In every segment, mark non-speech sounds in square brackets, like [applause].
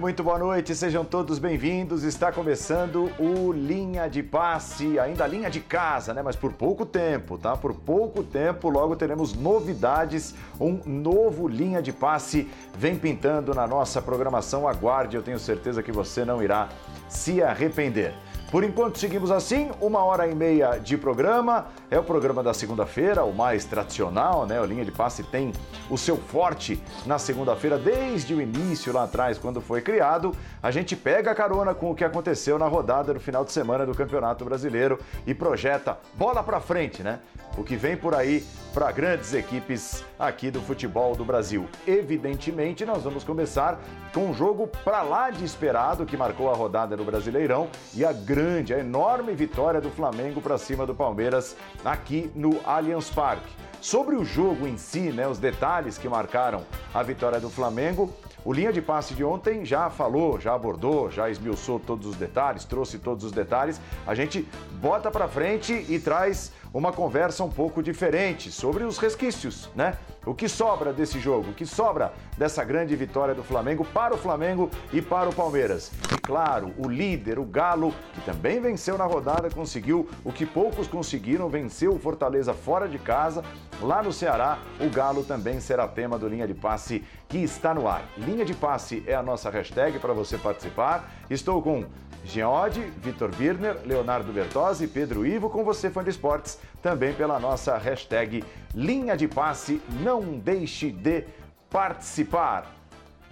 Muito boa noite, sejam todos bem-vindos. Está começando o Linha de Passe, ainda linha de casa, né? Mas por pouco tempo, tá? Por pouco tempo, logo teremos novidades. Um novo Linha de Passe vem pintando na nossa programação. Aguarde, eu tenho certeza que você não irá se arrepender. Por enquanto, seguimos assim, uma hora e meia de programa. É o programa da segunda-feira, o mais tradicional, né? O Linha de Passe tem o seu forte na segunda-feira, desde o início lá atrás, quando foi criado. A gente pega a carona com o que aconteceu na rodada do final de semana do Campeonato Brasileiro e projeta bola para frente, né? O que vem por aí para grandes equipes aqui do futebol do Brasil. Evidentemente, nós vamos começar com um jogo para lá de esperado que marcou a rodada no Brasileirão e a grande, a enorme vitória do Flamengo para cima do Palmeiras aqui no Allianz Parque. Sobre o jogo em si, né, os detalhes que marcaram a vitória do Flamengo, o linha de passe de ontem já falou, já abordou, já esmiuçou todos os detalhes, trouxe todos os detalhes. A gente bota para frente e traz uma conversa um pouco diferente sobre os resquícios, né? O que sobra desse jogo, o que sobra dessa grande vitória do Flamengo para o Flamengo e para o Palmeiras. E claro, o líder, o Galo, que também venceu na rodada, conseguiu o que poucos conseguiram, venceu o Fortaleza fora de casa. Lá no Ceará, o Galo também será tema do Linha de Passe que está no ar. Linha de Passe é a nossa hashtag para você participar. Estou com Geode, Vitor Birner, Leonardo Bertozzi, Pedro Ivo, com você, fã de esportes, também pela nossa hashtag Linha de Passe. Não deixe de participar.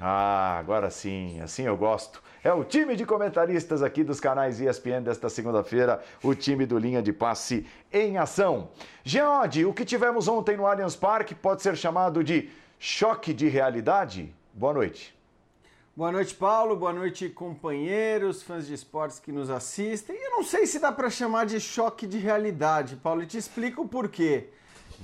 Ah, agora sim, assim eu gosto. É o time de comentaristas aqui dos canais ESPN desta segunda-feira, o time do Linha de Passe em ação. Geode, o que tivemos ontem no Allianz Parque pode ser chamado de choque de realidade? Boa noite. Boa noite, Paulo. Boa noite, companheiros, fãs de esportes que nos assistem. Eu não sei se dá para chamar de choque de realidade, Paulo, e te explico o porquê.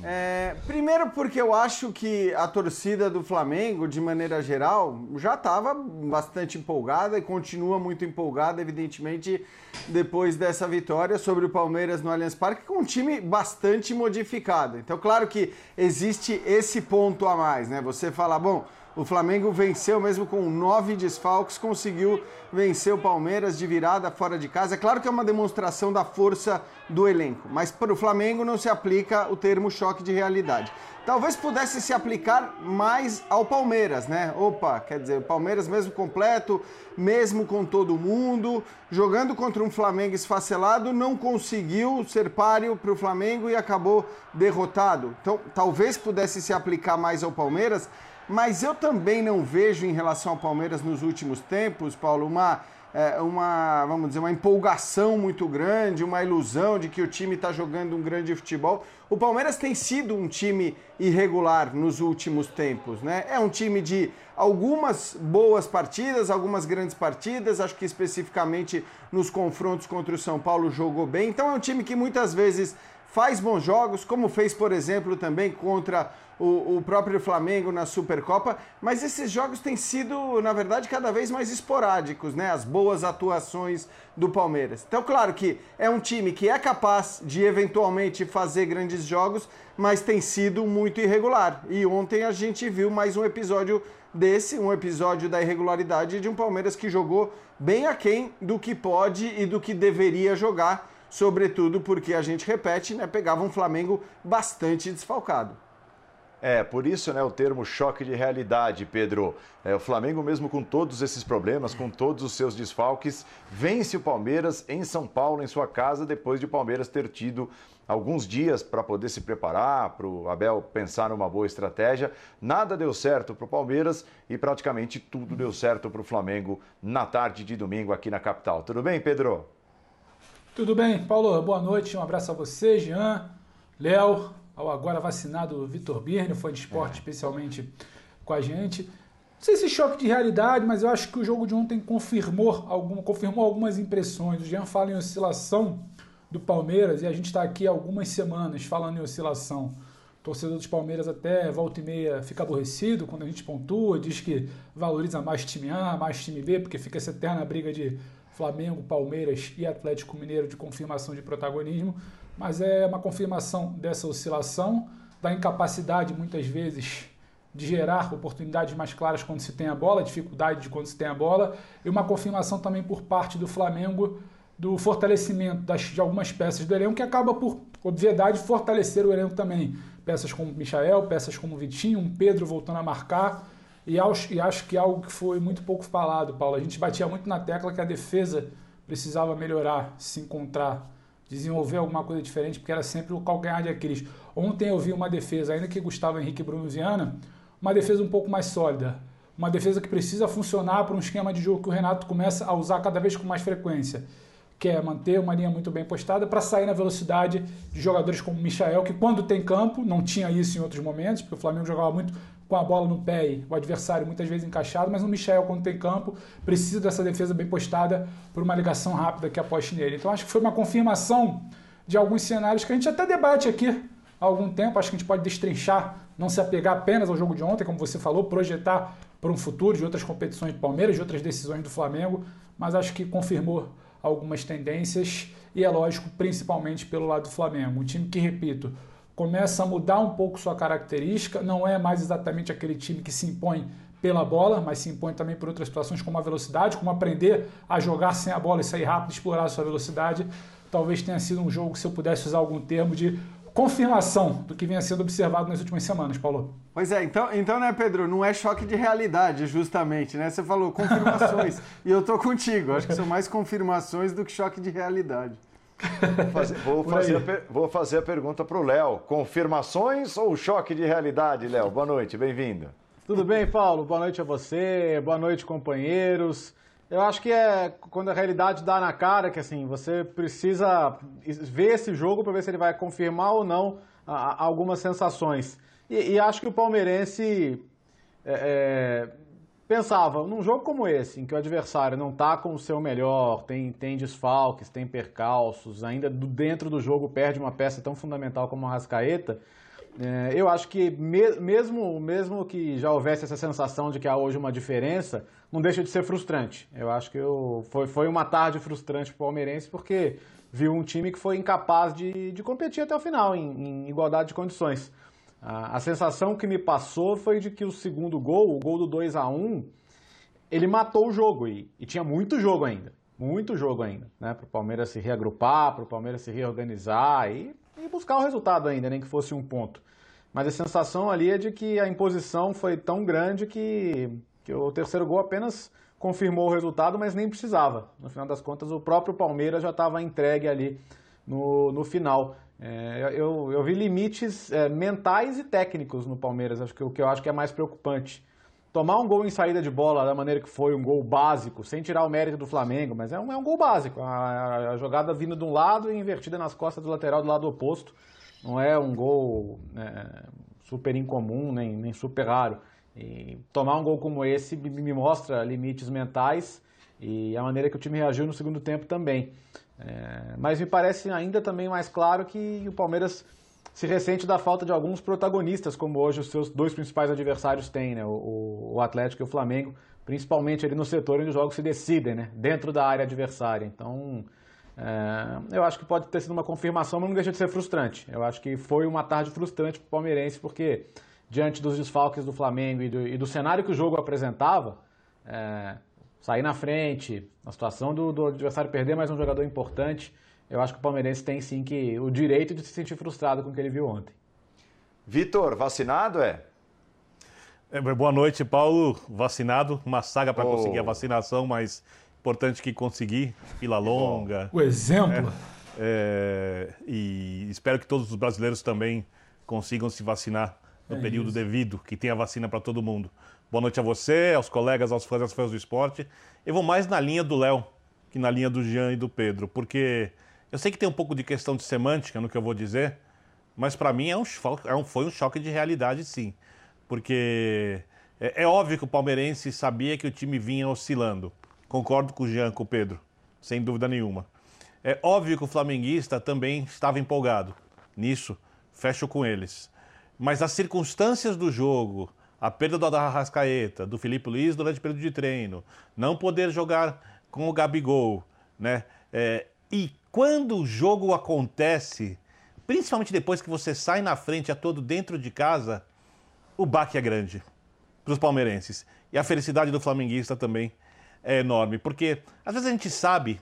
É, primeiro porque eu acho que a torcida do Flamengo, de maneira geral, já estava bastante empolgada e continua muito empolgada, evidentemente, depois dessa vitória sobre o Palmeiras no Allianz Parque, com um time bastante modificado. Então, claro que existe esse ponto a mais, né? Você fala, bom, o Flamengo venceu mesmo com nove desfalques, conseguiu vencer o Palmeiras de virada fora de casa. É claro que é uma demonstração da força do elenco, mas para o Flamengo não se aplica o termo choque de realidade. Talvez pudesse se aplicar mais ao Palmeiras, né? Opa, quer dizer, o Palmeiras mesmo completo, mesmo com todo mundo, jogando contra um Flamengo esfacelado, não conseguiu ser páreo para o Flamengo e acabou derrotado. Então, talvez pudesse se aplicar mais ao Palmeiras, mas eu também não vejo em relação ao Palmeiras nos últimos tempos, Paulo, uma, é, uma vamos dizer, uma empolgação muito grande, uma ilusão de que o time está jogando um grande futebol. O Palmeiras tem sido um time irregular nos últimos tempos, né? É um time de algumas boas partidas, algumas grandes partidas, acho que especificamente nos confrontos contra o São Paulo jogou bem. Então é um time que muitas vezes faz bons jogos, como fez, por exemplo, também contra o, o, próprio Flamengo na Supercopa, mas esses jogos têm sido, na verdade, cada vez mais esporádicos, né? As boas atuações do Palmeiras. Então, claro que é um time que é capaz de eventualmente fazer grandes jogos, mas tem sido muito irregular. E ontem a gente viu mais um episódio desse, um episódio da irregularidade de um Palmeiras que jogou bem aquém do que pode e do que deveria jogar sobretudo porque a gente repete, né, pegava um Flamengo bastante desfalcado. É, por isso, né, o termo choque de realidade, Pedro. É, o Flamengo, mesmo com todos esses problemas, com todos os seus desfalques, vence o Palmeiras em São Paulo, em sua casa, depois de o Palmeiras ter tido alguns dias para poder se preparar, para o Abel pensar numa boa estratégia. Nada deu certo para o Palmeiras e praticamente tudo deu certo para o Flamengo na tarde de domingo aqui na capital. Tudo bem, Pedro? Tudo bem, Paulo? Boa noite, um abraço a você, Jean, Léo, ao agora vacinado Vitor Birne, foi de esporte é. especialmente com a gente. Não sei se choque de realidade, mas eu acho que o jogo de ontem confirmou, algum, confirmou algumas impressões. O Jean fala em oscilação do Palmeiras e a gente está aqui algumas semanas falando em oscilação. O torcedor dos Palmeiras até volta e meia fica aborrecido quando a gente pontua, diz que valoriza mais time A, mais time B, porque fica essa eterna briga de Flamengo, Palmeiras e Atlético Mineiro de confirmação de protagonismo, mas é uma confirmação dessa oscilação, da incapacidade muitas vezes de gerar oportunidades mais claras quando se tem a bola, dificuldade de quando se tem a bola, e uma confirmação também por parte do Flamengo do fortalecimento das, de algumas peças do elenco, que acaba por, obviedade, fortalecer o elenco também. Peças como Michael, peças como Vitinho, um Pedro voltando a marcar, e acho, e acho que algo que foi muito pouco falado, Paulo. A gente batia muito na tecla que a defesa precisava melhorar, se encontrar, desenvolver alguma coisa diferente, porque era sempre o calcanhar de Aquiles. Ontem eu vi uma defesa, ainda que Gustavo Henrique e Bruno Viana, uma defesa um pouco mais sólida. Uma defesa que precisa funcionar para um esquema de jogo que o Renato começa a usar cada vez com mais frequência. Que é manter uma linha muito bem postada para sair na velocidade de jogadores como o Michael, que quando tem campo, não tinha isso em outros momentos, porque o Flamengo jogava muito com a bola no pé e o adversário muitas vezes encaixado, mas o Michel, quando tem campo, precisa dessa defesa bem postada por uma ligação rápida que aposte nele. Então acho que foi uma confirmação de alguns cenários que a gente até debate aqui há algum tempo, acho que a gente pode destrinchar não se apegar apenas ao jogo de ontem, como você falou, projetar para um futuro de outras competições do Palmeiras, de outras decisões do Flamengo, mas acho que confirmou algumas tendências e é lógico, principalmente pelo lado do Flamengo. Um time que, repito, começa a mudar um pouco sua característica, não é mais exatamente aquele time que se impõe pela bola, mas se impõe também por outras situações como a velocidade, como aprender a jogar sem a bola e sair rápido, explorar a sua velocidade. Talvez tenha sido um jogo, se eu pudesse usar algum termo, de confirmação do que vinha sendo observado nas últimas semanas, Paulo. Pois é, então, então né, Pedro, não é choque de realidade, justamente, né? Você falou confirmações, [laughs] e eu tô contigo. Acho que são mais confirmações do que choque de realidade. [laughs] Fazer, vou, fazer a, vou fazer a pergunta para o Léo. Confirmações ou choque de realidade, Léo? Boa noite, bem-vindo. Tudo bem, Paulo? Boa noite a você, boa noite, companheiros. Eu acho que é quando a realidade dá na cara que assim você precisa ver esse jogo para ver se ele vai confirmar ou não a, a algumas sensações. E, e, acho que o palmeirense é, é, pensava num jogo como esse, em que o adversário não está com o seu melhor, tem, tem desfalques, tem percalços, ainda do, dentro do jogo perde uma peça tão fundamental como a Rascaeta. É, eu acho que me, mesmo, mesmo que já houvesse essa sensação de que há hoje uma diferença, não deixa de ser frustrante. Eu acho que eu, foi, foi uma tarde frustrante para o palmeirense porque viu um time que foi incapaz de, de competir até o final, em, em igualdade de condições. A, sensação que me passou foi de que o segundo gol, o gol do 2 a 1 ele matou o jogo e, e tinha muito jogo ainda. Muito jogo ainda, né? Para o Palmeiras se reagrupar, para o Palmeiras se reorganizar e, e buscar o resultado ainda, nem que fosse um ponto. Mas a sensação ali é de que a imposição foi tão grande que que o terceiro gol apenas confirmou o resultado, mas nem precisava. No final das contas, o próprio Palmeiras já estava entregue ali no, no final. É, eu, eu vi limites é, mentais e técnicos no Palmeiras, acho que o que eu acho que é mais preocupante. Tomar um gol em saída de bola da maneira que foi, um gol básico, sem tirar o mérito do Flamengo, mas é um, é um gol básico. A, a jogada vindo de um lado e invertida nas costas do lateral do lado oposto. Não é um gol é, super incomum, nem, nem super raro. E tomar um gol como esse me mostra limites mentais e a maneira que o time reagiu no segundo tempo também. É, mas me parece ainda também mais claro que o Palmeiras se ressente da falta de alguns protagonistas, como hoje os seus dois principais adversários têm, né? o, o Atlético e o Flamengo, principalmente ali no setor onde os jogos se decidem, né? dentro da área adversária. Então, é, eu acho que pode ter sido uma confirmação, mas não deixa de ser frustrante. Eu acho que foi uma tarde frustrante para o palmeirense, porque diante dos desfalques do Flamengo e do, e do cenário que o jogo apresentava, é, sair na frente, a situação do, do, adversário perder mais um jogador importante, eu acho que o palmeirense tem sim que o direito de se sentir frustrado com o que ele viu ontem. Vitor, vacinado é? é? Boa noite, Paulo. Vacinado, uma saga para oh. conseguir a vacinação, mas importante que consegui, fila longa. O exemplo. É, é, e espero que todos os brasileiros também consigam se vacinar no é período isso. devido, que tem a vacina para todo mundo. Boa noite a você, aos colegas, aos fãs e às fãs do esporte. Eu vou mais na linha do Léo que na linha do Jean e do Pedro, porque eu sei que tem um pouco de questão de semântica no que eu vou dizer, mas para mim é um, é um, foi um choque de realidade, sim. Porque é, é, óbvio que o palmeirense sabia que o time vinha oscilando. Concordo com o Jean, com o Pedro, sem dúvida nenhuma. É óbvio que o flamenguista também estava empolgado. Nisso, fecho com eles. Mas as circunstâncias do jogo, a perda do Arrascaeta, do Felipe Luiz durante o período de treino, não poder jogar com o Gabigol, né? É, e quando o jogo acontece, principalmente depois que você sai na frente a todo dentro de casa, o baque é grande. para os palmeirenses. E a felicidade do flamenguista também é enorme, porque às vezes a gente sabe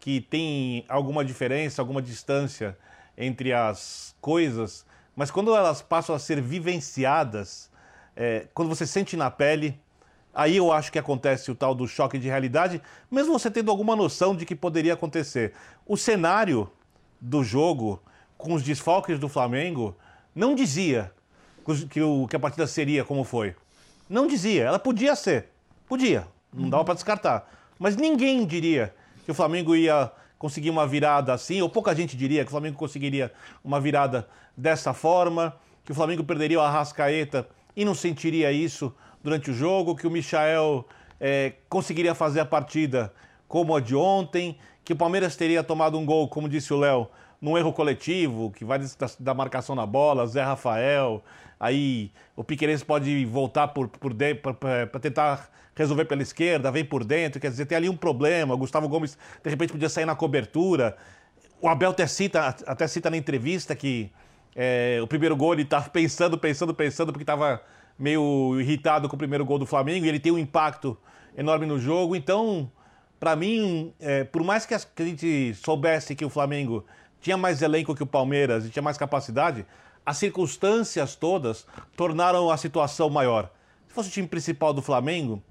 que tem alguma diferença, alguma distância entre as coisas, mas quando elas passam a ser vivenciadas, é, quando você sente na pele, aí eu acho que acontece o tal do choque de realidade, mesmo você tendo alguma noção de que poderia acontecer. O cenário do jogo, com os desfalques do Flamengo, não dizia que, o, que a partida seria como foi. Não dizia, ela podia ser. Podia, não dava para descartar. Mas ninguém diria que o Flamengo ia conseguir uma virada assim, ou pouca gente diria que o Flamengo conseguiria uma virada dessa forma, que o Flamengo perderia o Arrascaeta e não sentiria isso durante o jogo, que o Michael é, conseguiria fazer a partida como a de ontem, que o Palmeiras teria tomado um gol, como disse o Léo, num erro coletivo, que vai da, marcação na bola, Zé Rafael, aí o Piqueires pode voltar por, por para tentar resolver pela esquerda, vem por dentro, quer dizer, tem ali um problema, o Gustavo Gomes de repente podia sair na cobertura, o Abel até cita, até cita na entrevista que é, o primeiro gol ele estava pensando, pensando, pensando, porque estava meio irritado com o primeiro gol do Flamengo e ele tem um impacto enorme no jogo, então para mim, é, por mais que a gente soubesse que o Flamengo tinha mais elenco que o Palmeiras e tinha mais capacidade, as circunstâncias todas tornaram a situação maior. Se fosse o time principal do Flamengo,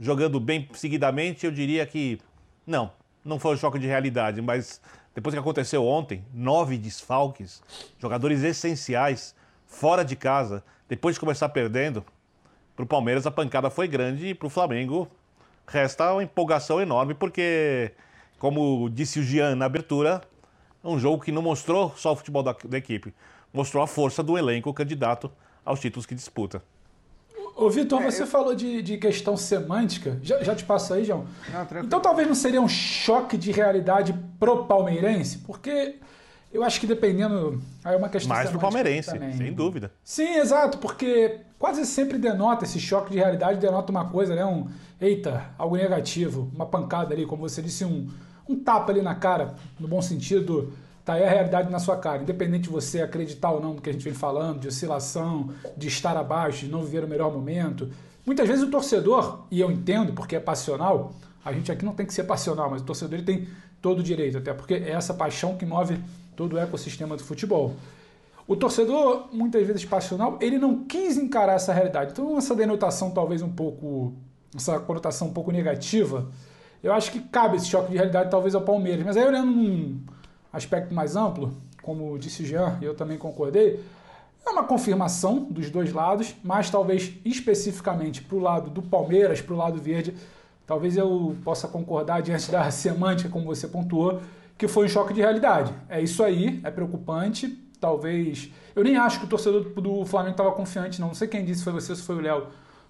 jogando bem seguidamente, eu diria que não, não foi um choque de realidade, mas depois que aconteceu ontem, nove desfalques, jogadores essenciais, fora de casa, depois de começar perdendo, para o Palmeiras a pancada foi grande e para o Flamengo resta uma empolgação enorme, porque, como disse o Jean na abertura, é um jogo que não mostrou só o futebol da, da equipe, mostrou a força do elenco candidato aos títulos que disputa. Ô, Vitor, é, você eu... falou de, de questão semântica. Já, já te passo aí, João. Não, então talvez não seria um choque de realidade pro palmeirense, porque eu acho que dependendo. Aí é uma questão Mais pro palmeirense, também. sem dúvida. Sim, exato, porque quase sempre denota esse choque de realidade, denota uma coisa, né? Um. Eita, algo negativo, uma pancada ali, como você disse, um um tapa ali na cara, no bom sentido, tá aí a realidade na sua cara. Independente de você acreditar ou não no que a gente vem falando, de oscilação, de estar abaixo, de não viver o melhor momento. Muitas vezes o torcedor, e eu entendo porque é passional, a gente aqui não tem que ser passional, mas o torcedor ele tem todo o direito, até porque é essa paixão que move todo o ecossistema do futebol. O torcedor, muitas vezes passional, ele não quis encarar essa realidade. Então, essa denotação talvez um pouco, essa conotação um pouco negativa, eu acho que cabe esse choque de realidade talvez ao Palmeiras. Mas aí olhando num aspecto mais amplo, como disse o Jean, eu também concordei, é uma confirmação dos dois lados, mas talvez especificamente para o lado do Palmeiras, para o lado verde, talvez eu possa concordar diante da [laughs] semântica, como você pontuou, que foi um choque de realidade. É isso aí, é preocupante. Talvez. Eu nem acho que o torcedor do Flamengo estava confiante, não. Não sei quem disse, foi você ou se foi o Léo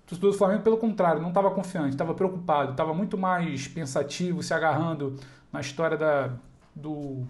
torcedor do Flamengo, pelo contrário, não estava confiante, estava preocupado, estava muito mais pensativo, se agarrando na história da, do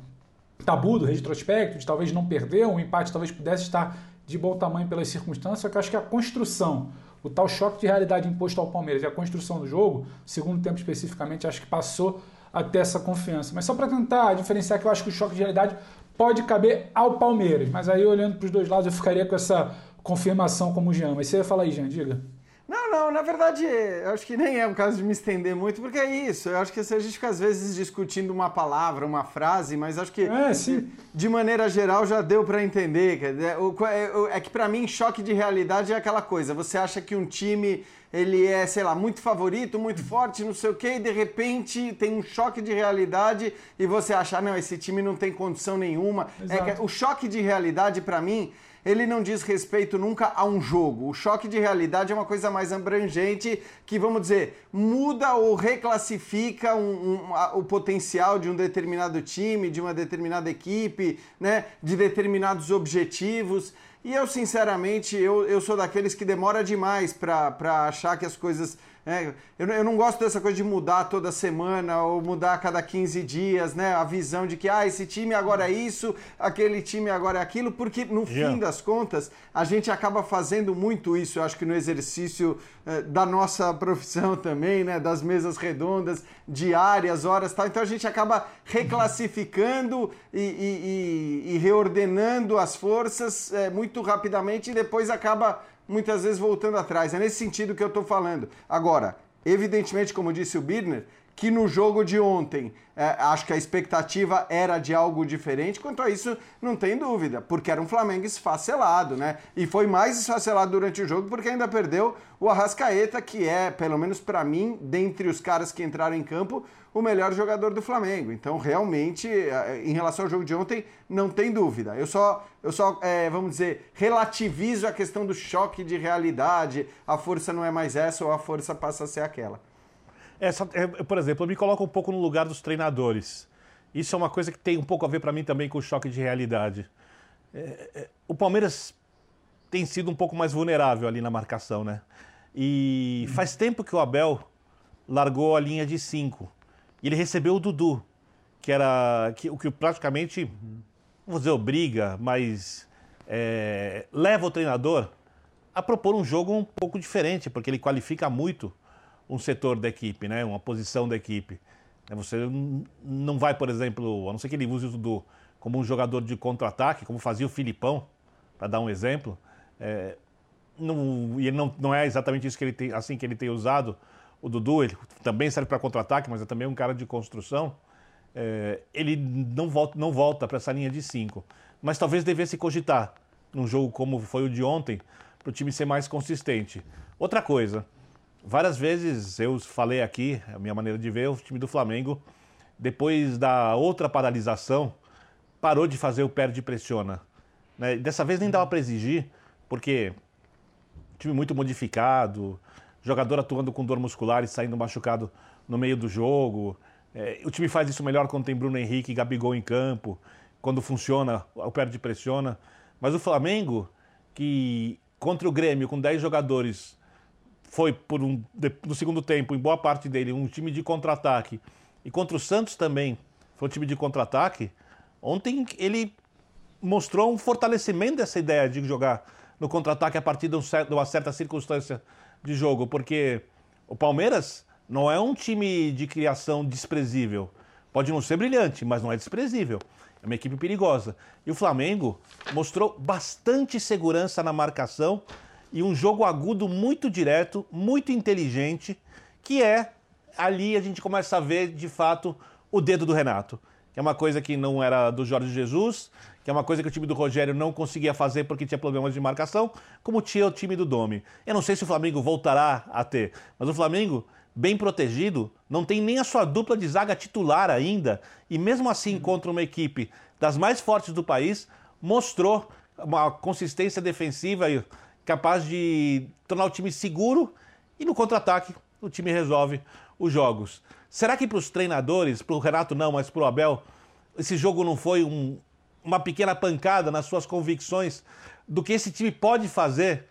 tabu, do retrospecto, de talvez não perder, um empate talvez pudesse estar de bom tamanho pelas circunstâncias, só que eu acho que a construção, o tal choque de realidade imposto ao Palmeiras e a construção do jogo, segundo tempo especificamente, acho que passou a ter essa confiança. Mas só para tentar diferenciar que eu acho que o choque de realidade pode caber ao Palmeiras, mas aí olhando para os dois lados eu ficaria com essa confirmação como o Jean. Mas você ia falar aí, Jean, diga. Não, não, na verdade, eu acho que nem é um caso de me estender muito, porque é isso. Eu acho que a gente fica às vezes discutindo uma palavra, uma frase, mas acho que é, de, de maneira geral já deu para entender. É, é que para mim choque de realidade é aquela coisa. Você acha que um time ele é, sei lá, muito favorito, muito forte, não sei o quê, e de repente tem um choque de realidade e você acha, ah, não, esse time não tem condição nenhuma. É que, o choque de realidade para mim ele não diz respeito nunca a um jogo. O choque de realidade é uma coisa mais abrangente que, vamos dizer, muda ou reclassifica um, um, a, o potencial de um determinado time, de uma determinada equipe, né, de determinados objetivos. E eu, sinceramente, eu, eu sou daqueles que demora demais para achar que as coisas é, eu, eu, não gosto dessa coisa de mudar toda semana ou mudar a cada 15 dias, né? A visão de que ah, esse time agora é isso, aquele time agora é aquilo, porque no yeah. fim das contas a gente acaba fazendo muito isso, eu acho que no exercício eh, da nossa [laughs] profissão também, né? Das mesas redondas, diárias, horas tal. Então a gente acaba reclassificando e, e, e, e reordenando as forças eh, muito rapidamente e depois acaba muitas vezes voltando atrás. É nesse sentido que eu estou falando. Agora, evidentemente, como disse o Birner, que no jogo de ontem é, acho que a expectativa era de algo diferente. Quanto a isso, não tem dúvida, porque era um Flamengo esfacelado, né? E foi mais esfacelado durante o jogo porque ainda perdeu o Arrascaeta, que é, pelo menos para mim, dentre os caras que entraram em campo, o melhor jogador do Flamengo. Então, realmente, é, em relação ao jogo de ontem, não tem dúvida. Eu só, eu só é, vamos dizer, relativizo a questão do choque de realidade. A força não é mais essa ou a força passa a ser aquela. Essa, é, por exemplo, eu me coloco um pouco no lugar dos treinadores. Isso é uma coisa que tem um pouco a ver para mim também com o choque de realidade. É, é, o Palmeiras tem sido um pouco mais vulnerável ali na marcação, né? E faz tempo que o Abel largou a linha de cinco. E ele recebeu o Dudu, que era que, o que praticamente, não vou dizer obriga, mas é, leva o treinador a propor um jogo um pouco diferente, porque ele qualifica muito um setor da equipe, né? uma posição da equipe. Né, você não vai, por exemplo, a não ser que ele use o Dudu como um jogador de contra-ataque, como fazia o Filipão, para dar um exemplo. É, não, e não, não é exatamente isso que ele tem, assim que ele tem usado o Dudu. Ele também serve para contra-ataque, mas é também um cara de construção. É, ele não volta, não volta para essa linha de cinco. Mas talvez devesse cogitar num jogo como foi o de ontem, para o time ser mais consistente. Outra coisa, Várias vezes eu falei aqui, a minha maneira de ver, o time do Flamengo, depois da outra paralisação, parou de fazer o perde pressiona. Né? Dessa vez nem dava para exigir, porque time muito modificado, jogador atuando com dor muscular e saindo machucado no meio do jogo. É, o time faz isso melhor quando tem Bruno Henrique e Gabigol em campo, quando funciona o perde pressiona. Mas o Flamengo, que contra o Grêmio, com 10 jogadores foi por um, no segundo tempo, em boa parte dele, um time de contra-ataque. E contra o Santos também foi um time de contra-ataque. Ontem ele mostrou um fortalecimento dessa ideia de jogar no contra-ataque a partir de, uma certa circunstância de jogo, porque o Palmeiras não é um time de criação desprezível. Pode não ser brilhante, mas não é desprezível. É uma equipe perigosa. E o Flamengo mostrou bastante segurança na marcação e um jogo agudo muito direto, muito inteligente, que é ali a gente começa a ver de fato o dedo do Renato, que é uma coisa que não era do Jorge Jesus, que é uma coisa que o time do Rogério não conseguia fazer porque tinha problemas de marcação, como tinha o time do Domi. Eu não sei se o Flamengo voltará a ter, mas o Flamengo bem protegido, não tem nem a sua dupla de zaga titular ainda, e mesmo assim contra uma equipe das mais fortes do país, mostrou uma consistência defensiva capaz de tornar o time seguro e no contra-ataque o time resolve os jogos. Será que para os treinadores, para o Renato não, mas para o Abel, esse jogo não foi um, uma pequena pancada nas suas convicções do que esse time pode fazer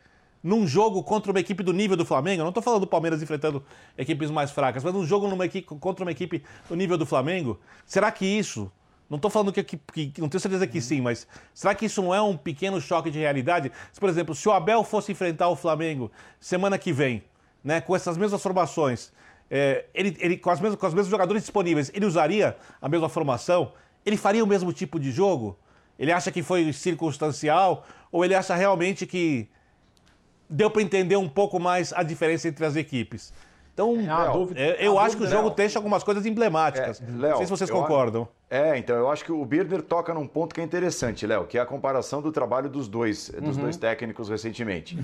num jogo contra uma equipe do nível do Flamengo? Eu não estou falando do Palmeiras enfrentando equipes mais fracas, mas num jogo numa equipe, contra uma equipe do nível do Flamengo. Será que isso não estou falando que, que, que, Não tenho certeza que sim, mas será que isso não é um pequeno choque de realidade? Se, por exemplo, se o Abel fosse enfrentar o Flamengo semana que vem, né, com essas mesmas formações, é, ele, ele, com, as mesmas, com os mesmos jogadores disponíveis, ele usaria a mesma formação? Ele faria o mesmo tipo de jogo? Ele acha que foi circunstancial? Ou ele acha realmente que deu para entender um pouco mais a diferença entre as equipes? Então, é, dúvida, é, eu acho que o jogo deixa algumas coisas emblemáticas. É, Léo, não sei se vocês concordam. É, então eu acho que o Birner toca num ponto que é interessante, Léo, que é a comparação do trabalho dos dois, dos uhum. dois técnicos recentemente.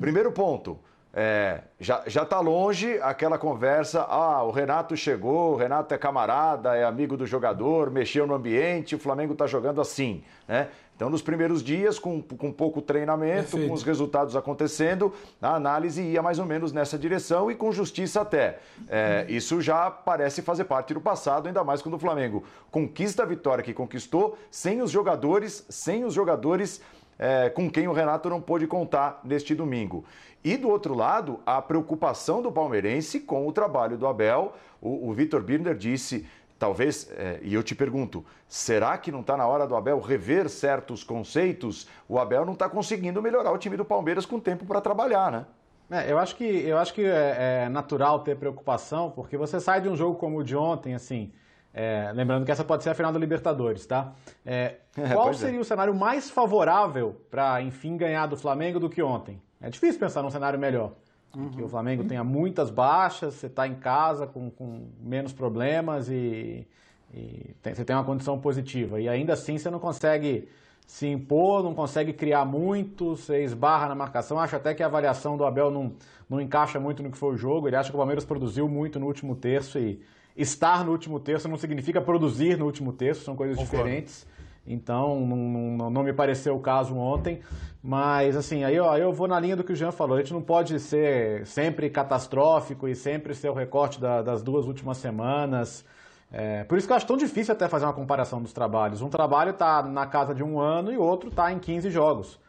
Primeiro ponto, é, já, já tá longe aquela conversa, ah, o Renato chegou, o Renato é camarada, é amigo do jogador, mexeu no ambiente, o Flamengo está jogando assim, né? Então, nos primeiros dias, com, com pouco treinamento, Perfeito. com os resultados acontecendo, a análise ia mais ou menos nessa direção e com justiça até. É, isso já parece fazer parte do passado, ainda mais quando o Flamengo conquista a vitória que conquistou, sem os jogadores, sem os jogadores é, com quem o Renato não pôde contar neste domingo. E do outro lado, a preocupação do palmeirense com o trabalho do Abel. O, o Vitor Birner disse talvez, é, e eu te pergunto, será que não está na hora do Abel rever certos conceitos? O Abel não está conseguindo melhorar o time do Palmeiras com tempo para trabalhar, né? É, eu acho que, eu acho que é, é, natural ter preocupação, porque você sai de um jogo como o de ontem, assim, é, lembrando que essa pode ser a final da Libertadores, tá? É, [laughs] qual seria o cenário mais favorável para, enfim, ganhar do Flamengo do que ontem? É difícil pensar num cenário melhor. Uhum. Que o Flamengo tenha muitas baixas, você está em casa com, com, menos problemas e, e tem, você tem uma condição positiva. E ainda assim você não consegue se impor, não consegue criar muito, você esbarra na marcação. Acho até que a avaliação do Abel não, não encaixa muito no que foi o jogo. Ele acha que o Palmeiras produziu muito no último terço e estar no último terço não significa produzir no último terço, são coisas Concordo. diferentes. Então, não, não, me pareceu o caso ontem. Mas, assim, aí ó, eu vou na linha do que o Jean falou. A gente não pode ser sempre catastrófico e sempre ser o recorte da, das duas últimas semanas. É, por isso que eu acho tão difícil até fazer uma comparação dos trabalhos. Um trabalho está na casa de um ano e outro está em 15 jogos.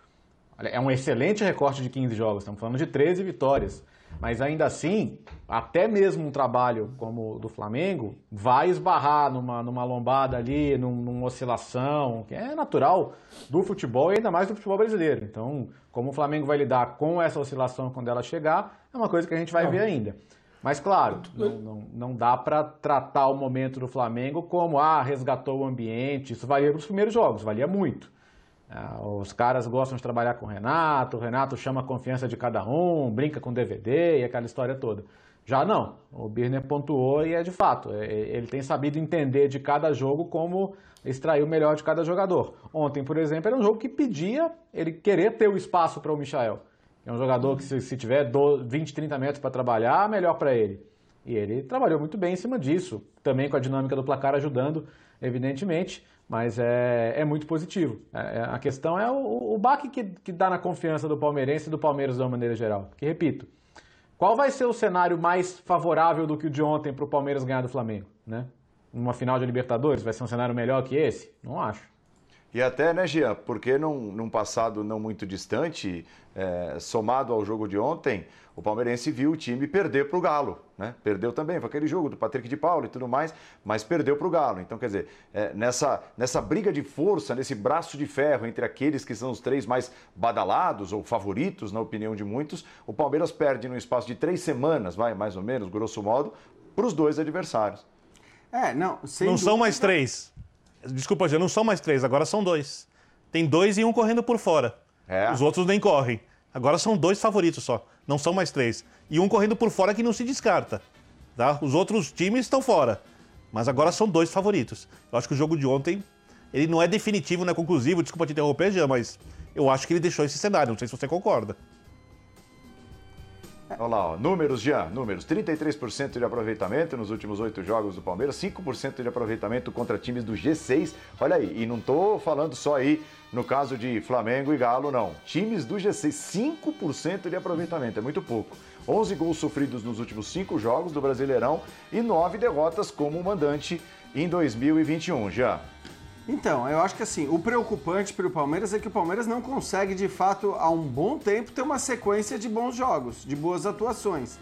É um excelente recorte de 15 jogos, estamos falando de 13 vitórias. Mas ainda assim, até mesmo um trabalho como o do Flamengo vai esbarrar numa, numa lombada ali, num, numa oscilação, que é natural do futebol e ainda mais do futebol brasileiro. Então, como o Flamengo vai lidar com essa oscilação quando ela chegar, é uma coisa que a gente vai ver ainda. Mas, claro, não, não, não dá para tratar o momento do Flamengo como, ah, resgatou o ambiente. Isso valia para os primeiros jogos, valia muito. Ah, os caras gostam de trabalhar com o Renato, o Renato chama a confiança de cada um, brinca com DVD e aquela história toda. Já não, o Birner pontuou e é de fato, é, é, ele tem sabido entender de cada jogo como extrair o melhor de cada jogador. Ontem, por exemplo, era um jogo que pedia ele querer ter o espaço para o Michael. É um jogador que, se tiver 20, 30 metros para trabalhar, melhor para ele. E ele trabalhou muito bem em cima disso, também com a dinâmica do placar ajudando, evidentemente mas é, é muito positivo. É, é, a questão é o, o baque que, que dá na confiança do palmeirense e do Palmeiras de uma maneira geral. Porque, repito, qual vai ser o cenário mais favorável do que o de ontem para o Palmeiras ganhar do Flamengo? Né? Numa final de Libertadores, vai ser um cenário melhor que esse? Não acho. E até, né, Gia, porque num, num passado não muito distante, é, somado ao jogo de ontem, o palmeirense viu o time perder para o Galo. Né? Perdeu também, foi aquele jogo do Patrick de Paulo e tudo mais, mas perdeu para o Galo. Então, quer dizer, é, nessa, nessa briga de força, nesse braço de ferro entre aqueles que são os três mais badalados ou favoritos, na opinião de muitos, o Palmeiras perde no espaço de três semanas, vai mais ou menos, grosso modo, para os dois adversários. É, não, não dúvida. são mais três. Desculpa, já não são mais três, agora são dois. Tem dois e um correndo por fora. É. Os outros nem correm. Agora são dois favoritos só, não são mais três. E um correndo por fora que não se descarta. Tá? Os outros times estão fora. Mas agora são dois favoritos. Eu acho que o jogo de ontem, ele não é definitivo, não é conclusivo, desculpa te interromper, Jean, mas eu acho que ele deixou esse cenário, não sei se você concorda. Olha lá, ó, números já, números. 33% de aproveitamento nos últimos oito jogos do Palmeiras, 5% de aproveitamento contra times do G6. Olha aí, e não tô falando só aí no caso de Flamengo e Galo, não. Times do G6, 5% de aproveitamento, é muito pouco. 11 gols sofridos nos últimos cinco jogos do Brasileirão e nove derrotas como mandante em 2021, já. Então, eu acho que assim, o preocupante para o Palmeiras é que o Palmeiras não consegue, de fato, há um bom tempo, ter uma sequência de bons jogos, de boas atuações.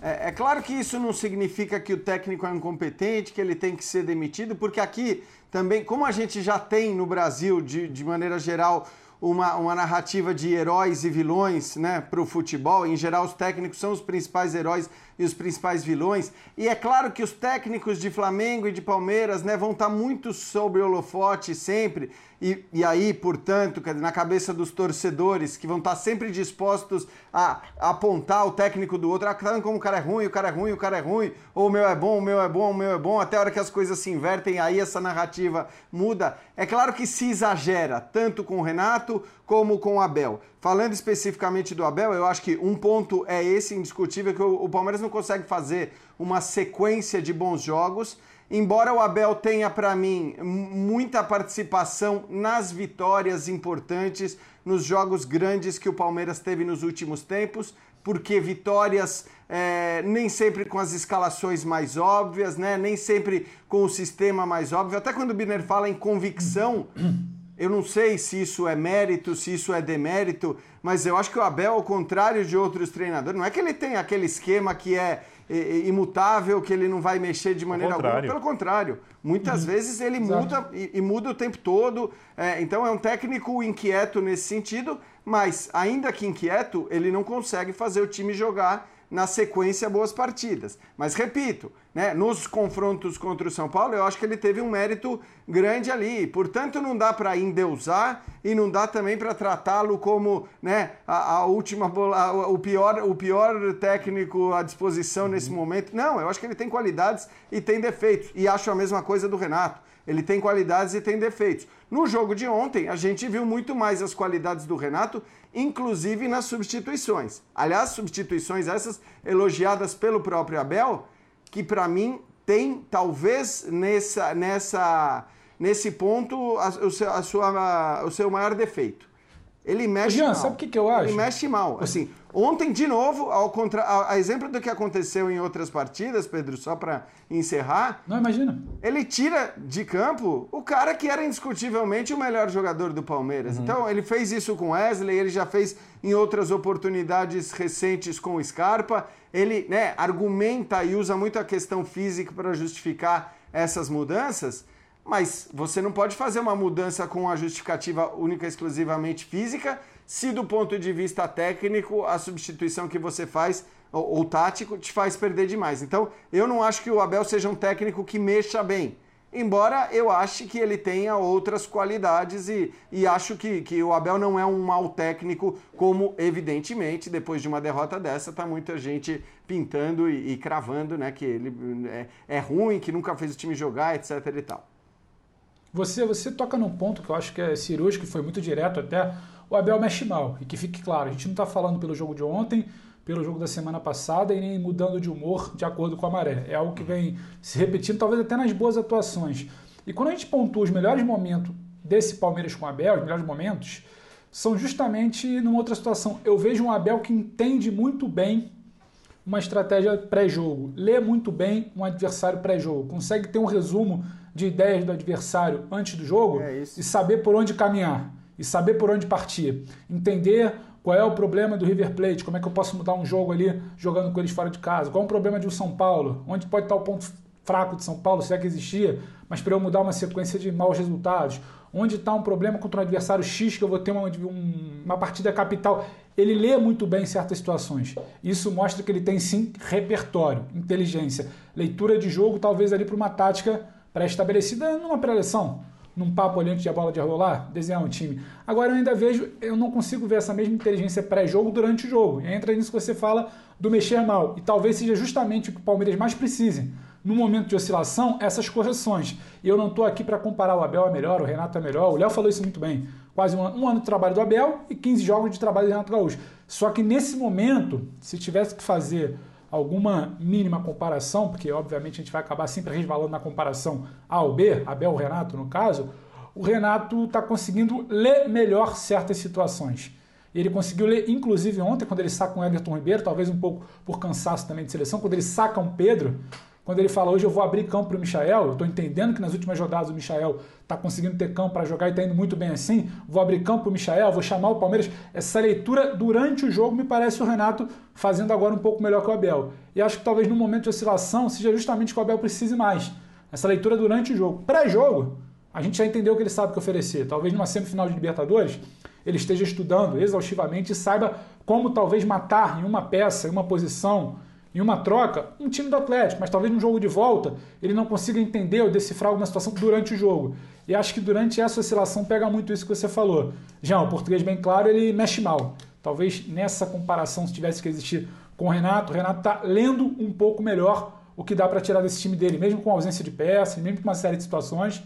É, é, claro que isso não significa que o técnico é incompetente, que ele tem que ser demitido, porque aqui também, como a gente já tem no Brasil, de, de maneira geral, uma, uma narrativa de heróis e vilões né, para o futebol, em geral, os técnicos são os principais heróis e os principais vilões. E é claro que os técnicos de Flamengo e de Palmeiras né, vão estar tá muito sobre o holofote sempre. E, e aí, portanto, na cabeça dos torcedores que vão estar tá sempre dispostos a, a apontar o técnico do outro, ah, tá como o cara é ruim, o cara é ruim, o cara é ruim, ou o meu é bom, o meu é bom, o meu é bom, até a hora que as coisas se invertem, aí essa narrativa muda. É claro que se exagera, tanto com o Renato como com o Abel. Falando especificamente do Abel, eu acho que um ponto é esse indiscutível que o, Palmeiras não consegue fazer uma sequência de bons jogos. Embora o Abel tenha para mim muita participação nas vitórias importantes, nos jogos grandes que o Palmeiras teve nos últimos tempos, porque vitórias é, nem sempre com as escalações mais óbvias, né? nem sempre com o sistema mais óbvio. Até quando o Biner fala em convicção, eu não sei se isso é mérito, se isso é demérito, mas eu acho que o Abel, ao contrário de outros treinadores, não é que ele tem aquele esquema que é imutável, que ele não vai mexer de maneira alguma. Pelo contrário, muitas uhum. vezes ele Exato. muda e, e, muda o tempo todo. É, então é um técnico inquieto nesse sentido, mas ainda que inquieto, ele não consegue fazer o time jogar na sequência boas partidas. Mas repito, né, nos confrontos contra o São Paulo, eu acho que ele teve um mérito grande ali. Portanto, não dá para endeusar e não dá também para tratá-lo como né, a, a última bola, o pior, o pior técnico à disposição nesse uhum. momento. Não, eu acho que ele tem qualidades e tem defeitos. E acho a mesma coisa do Renato. Ele tem qualidades e tem defeitos. No jogo de ontem, a gente viu muito mais as qualidades do Renato, inclusive nas substituições. Aliás, substituições essas elogiadas pelo próprio Abel, que para mim tem talvez nessa, nessa, nesse ponto a, a sua, o seu maior defeito. Ele mexe Jean, mal. sabe o que, que eu acho? Ele mexe mal. Assim, ontem, de novo, ao contra... a, a exemplo do que aconteceu em outras partidas, Pedro, só para encerrar. Não, imagina. Ele tira de campo o cara que era indiscutivelmente o melhor jogador do Palmeiras. Uhum. Então, ele fez isso com Wesley, ele já fez em outras oportunidades recentes com o Scarpa. Ele né, argumenta e usa muito a questão física para justificar essas mudanças. Mas você não pode fazer uma mudança com a justificativa única exclusivamente física, se do ponto de vista técnico a substituição que você faz ou, ou, tático te faz perder demais. Então, eu não acho que o Abel seja um técnico que mexa bem. Embora eu ache que ele tenha outras qualidades e, e acho que, que o Abel não é um mau técnico, como evidentemente, depois de uma derrota dessa, tá muita gente pintando e, e cravando, né? Que ele é, é ruim, que nunca fez o time jogar, etc e tal. Você, você toca num ponto que eu acho que é cirúrgico, que foi muito direto até. O Abel mexe mal. E que fique claro, a gente não está falando pelo jogo de ontem, pelo jogo da semana passada e nem mudando de humor de acordo com a maré. É algo que vem se repetindo, talvez até nas boas atuações. E quando a gente pontua os melhores momentos desse Palmeiras com o Abel, os melhores momentos, são justamente numa outra situação. Eu vejo um Abel que entende muito bem uma estratégia pré-jogo, lê muito bem um adversário pré-jogo, consegue ter um resumo de ideias do adversário antes do jogo é e saber por onde caminhar e saber por onde partir. Entender qual é o problema do River Plate, como é que eu posso mudar um jogo ali jogando com eles fora de casa, qual é o problema de um São Paulo, onde pode estar o ponto fraco de São Paulo, se é que existia, mas para eu mudar uma sequência de maus resultados, onde está um problema contra um adversário X que eu vou ter uma, um, uma partida capital. Ele lê muito bem certas situações. Isso mostra que ele tem sim repertório, inteligência, leitura de jogo, talvez ali para uma tática pré-estabelecida numa pré-eleção, num papo ali antes de a bola de rolar, desenhar um time. Agora eu ainda vejo, eu não consigo ver essa mesma inteligência pré-jogo durante o jogo. Entra nisso que você fala do mexer mal. E talvez seja justamente o que o Palmeiras mais precise. No momento de oscilação, essas correções. E eu não estou aqui para comparar o Abel é melhor, o Renato é melhor. O Léo falou isso muito bem. Quase um ano, um ano de trabalho do Abel e 15 jogos de trabalho do Renato Gaúcho. Só que nesse momento, se tivesse que fazer alguma mínima comparação, porque obviamente a gente vai acabar sempre resvalando na comparação A ou B, Abel Renato no caso, o Renato está conseguindo ler melhor certas situações. Ele conseguiu ler, inclusive ontem, quando ele saca um Everton Ribeiro, talvez um pouco por cansaço também de seleção, quando ele saca um Pedro, quando ele fala hoje eu vou abrir campo para o Michael, eu estou entendendo que nas últimas jogadas o Michael está conseguindo ter campo para jogar e está indo muito bem assim, vou abrir campo para o Michael, vou chamar o Palmeiras. Essa leitura durante o jogo me parece o Renato fazendo agora um pouco melhor que o Abel. E acho que talvez no momento de oscilação seja justamente que o Abel precise mais. Essa leitura durante o jogo. Pré-jogo, a gente já entendeu o que ele sabe que oferecer. Talvez numa semifinal de Libertadores ele esteja estudando exaustivamente e saiba como talvez matar em uma peça, em uma posição em uma troca um time do Atlético, mas talvez no jogo de volta ele não consiga entender ou decifrar alguma situação durante o jogo. E acho que durante essa oscilação pega muito isso que você falou. Já, o português bem claro, ele mexe mal. Talvez nessa comparação, se tivesse que existir com o Renato, o Renato está lendo um pouco melhor o que dá para tirar desse time dele, mesmo com ausência de peças, mesmo com uma série de situações.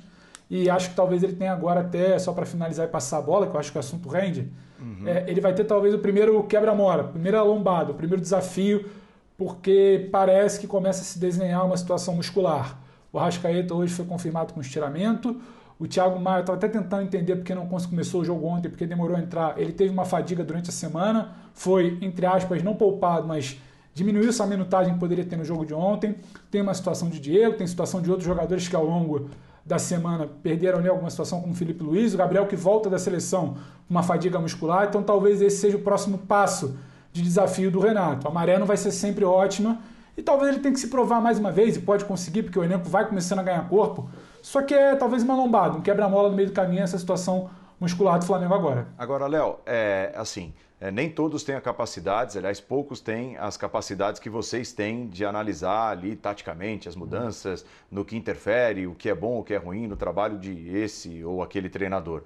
E acho que talvez ele tenha agora até, só para finalizar e passar a bola, que eu acho que o assunto rende, uhum. é, ele vai ter talvez o primeiro quebra-mora, primeira lombada, o primeiro desafio porque parece que começa a se desenhar uma situação muscular. O Rascaeta hoje foi confirmado com estiramento. O Thiago Maia estava até tentando entender porque não começou o jogo ontem, porque demorou a entrar. Ele teve uma fadiga durante a semana, foi, entre aspas, não poupado, mas diminuiu essa minutagem que poderia ter no jogo de ontem. Tem uma situação de Diego, tem situação de outros jogadores que ao longo da semana perderam ali alguma situação, como o Felipe Luiz, o Gabriel que volta da seleção com uma fadiga muscular. Então talvez esse seja o próximo passo de desafio do Renato. A maré não vai ser sempre ótima e talvez ele tenha que se provar mais uma vez e pode conseguir, porque o elenco vai começando a ganhar corpo. Só que é talvez uma lombada, um quebra-mola no meio do caminho, essa situação muscular do Flamengo agora. Agora, Léo, é assim, é, nem todos têm a capacidade, aliás, poucos têm as capacidades que vocês têm de analisar ali taticamente as mudanças, no que interfere, o que é bom, o que é ruim no trabalho de esse ou aquele treinador.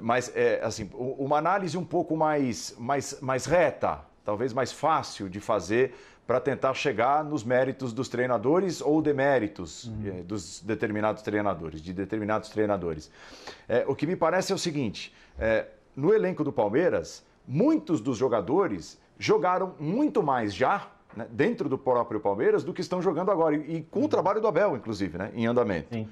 Mas, é, assim, uma análise um pouco mais, mais, mais reta, talvez mais fácil de fazer para tentar chegar nos méritos dos treinadores ou deméritos uhum. é, dos determinados treinadores, de determinados treinadores. É, o que me parece é o seguinte: é, no elenco do Palmeiras, muitos dos jogadores jogaram muito mais já né, dentro do próprio Palmeiras do que estão jogando agora, e, com o trabalho do Abel, inclusive, né, em andamento. Sim.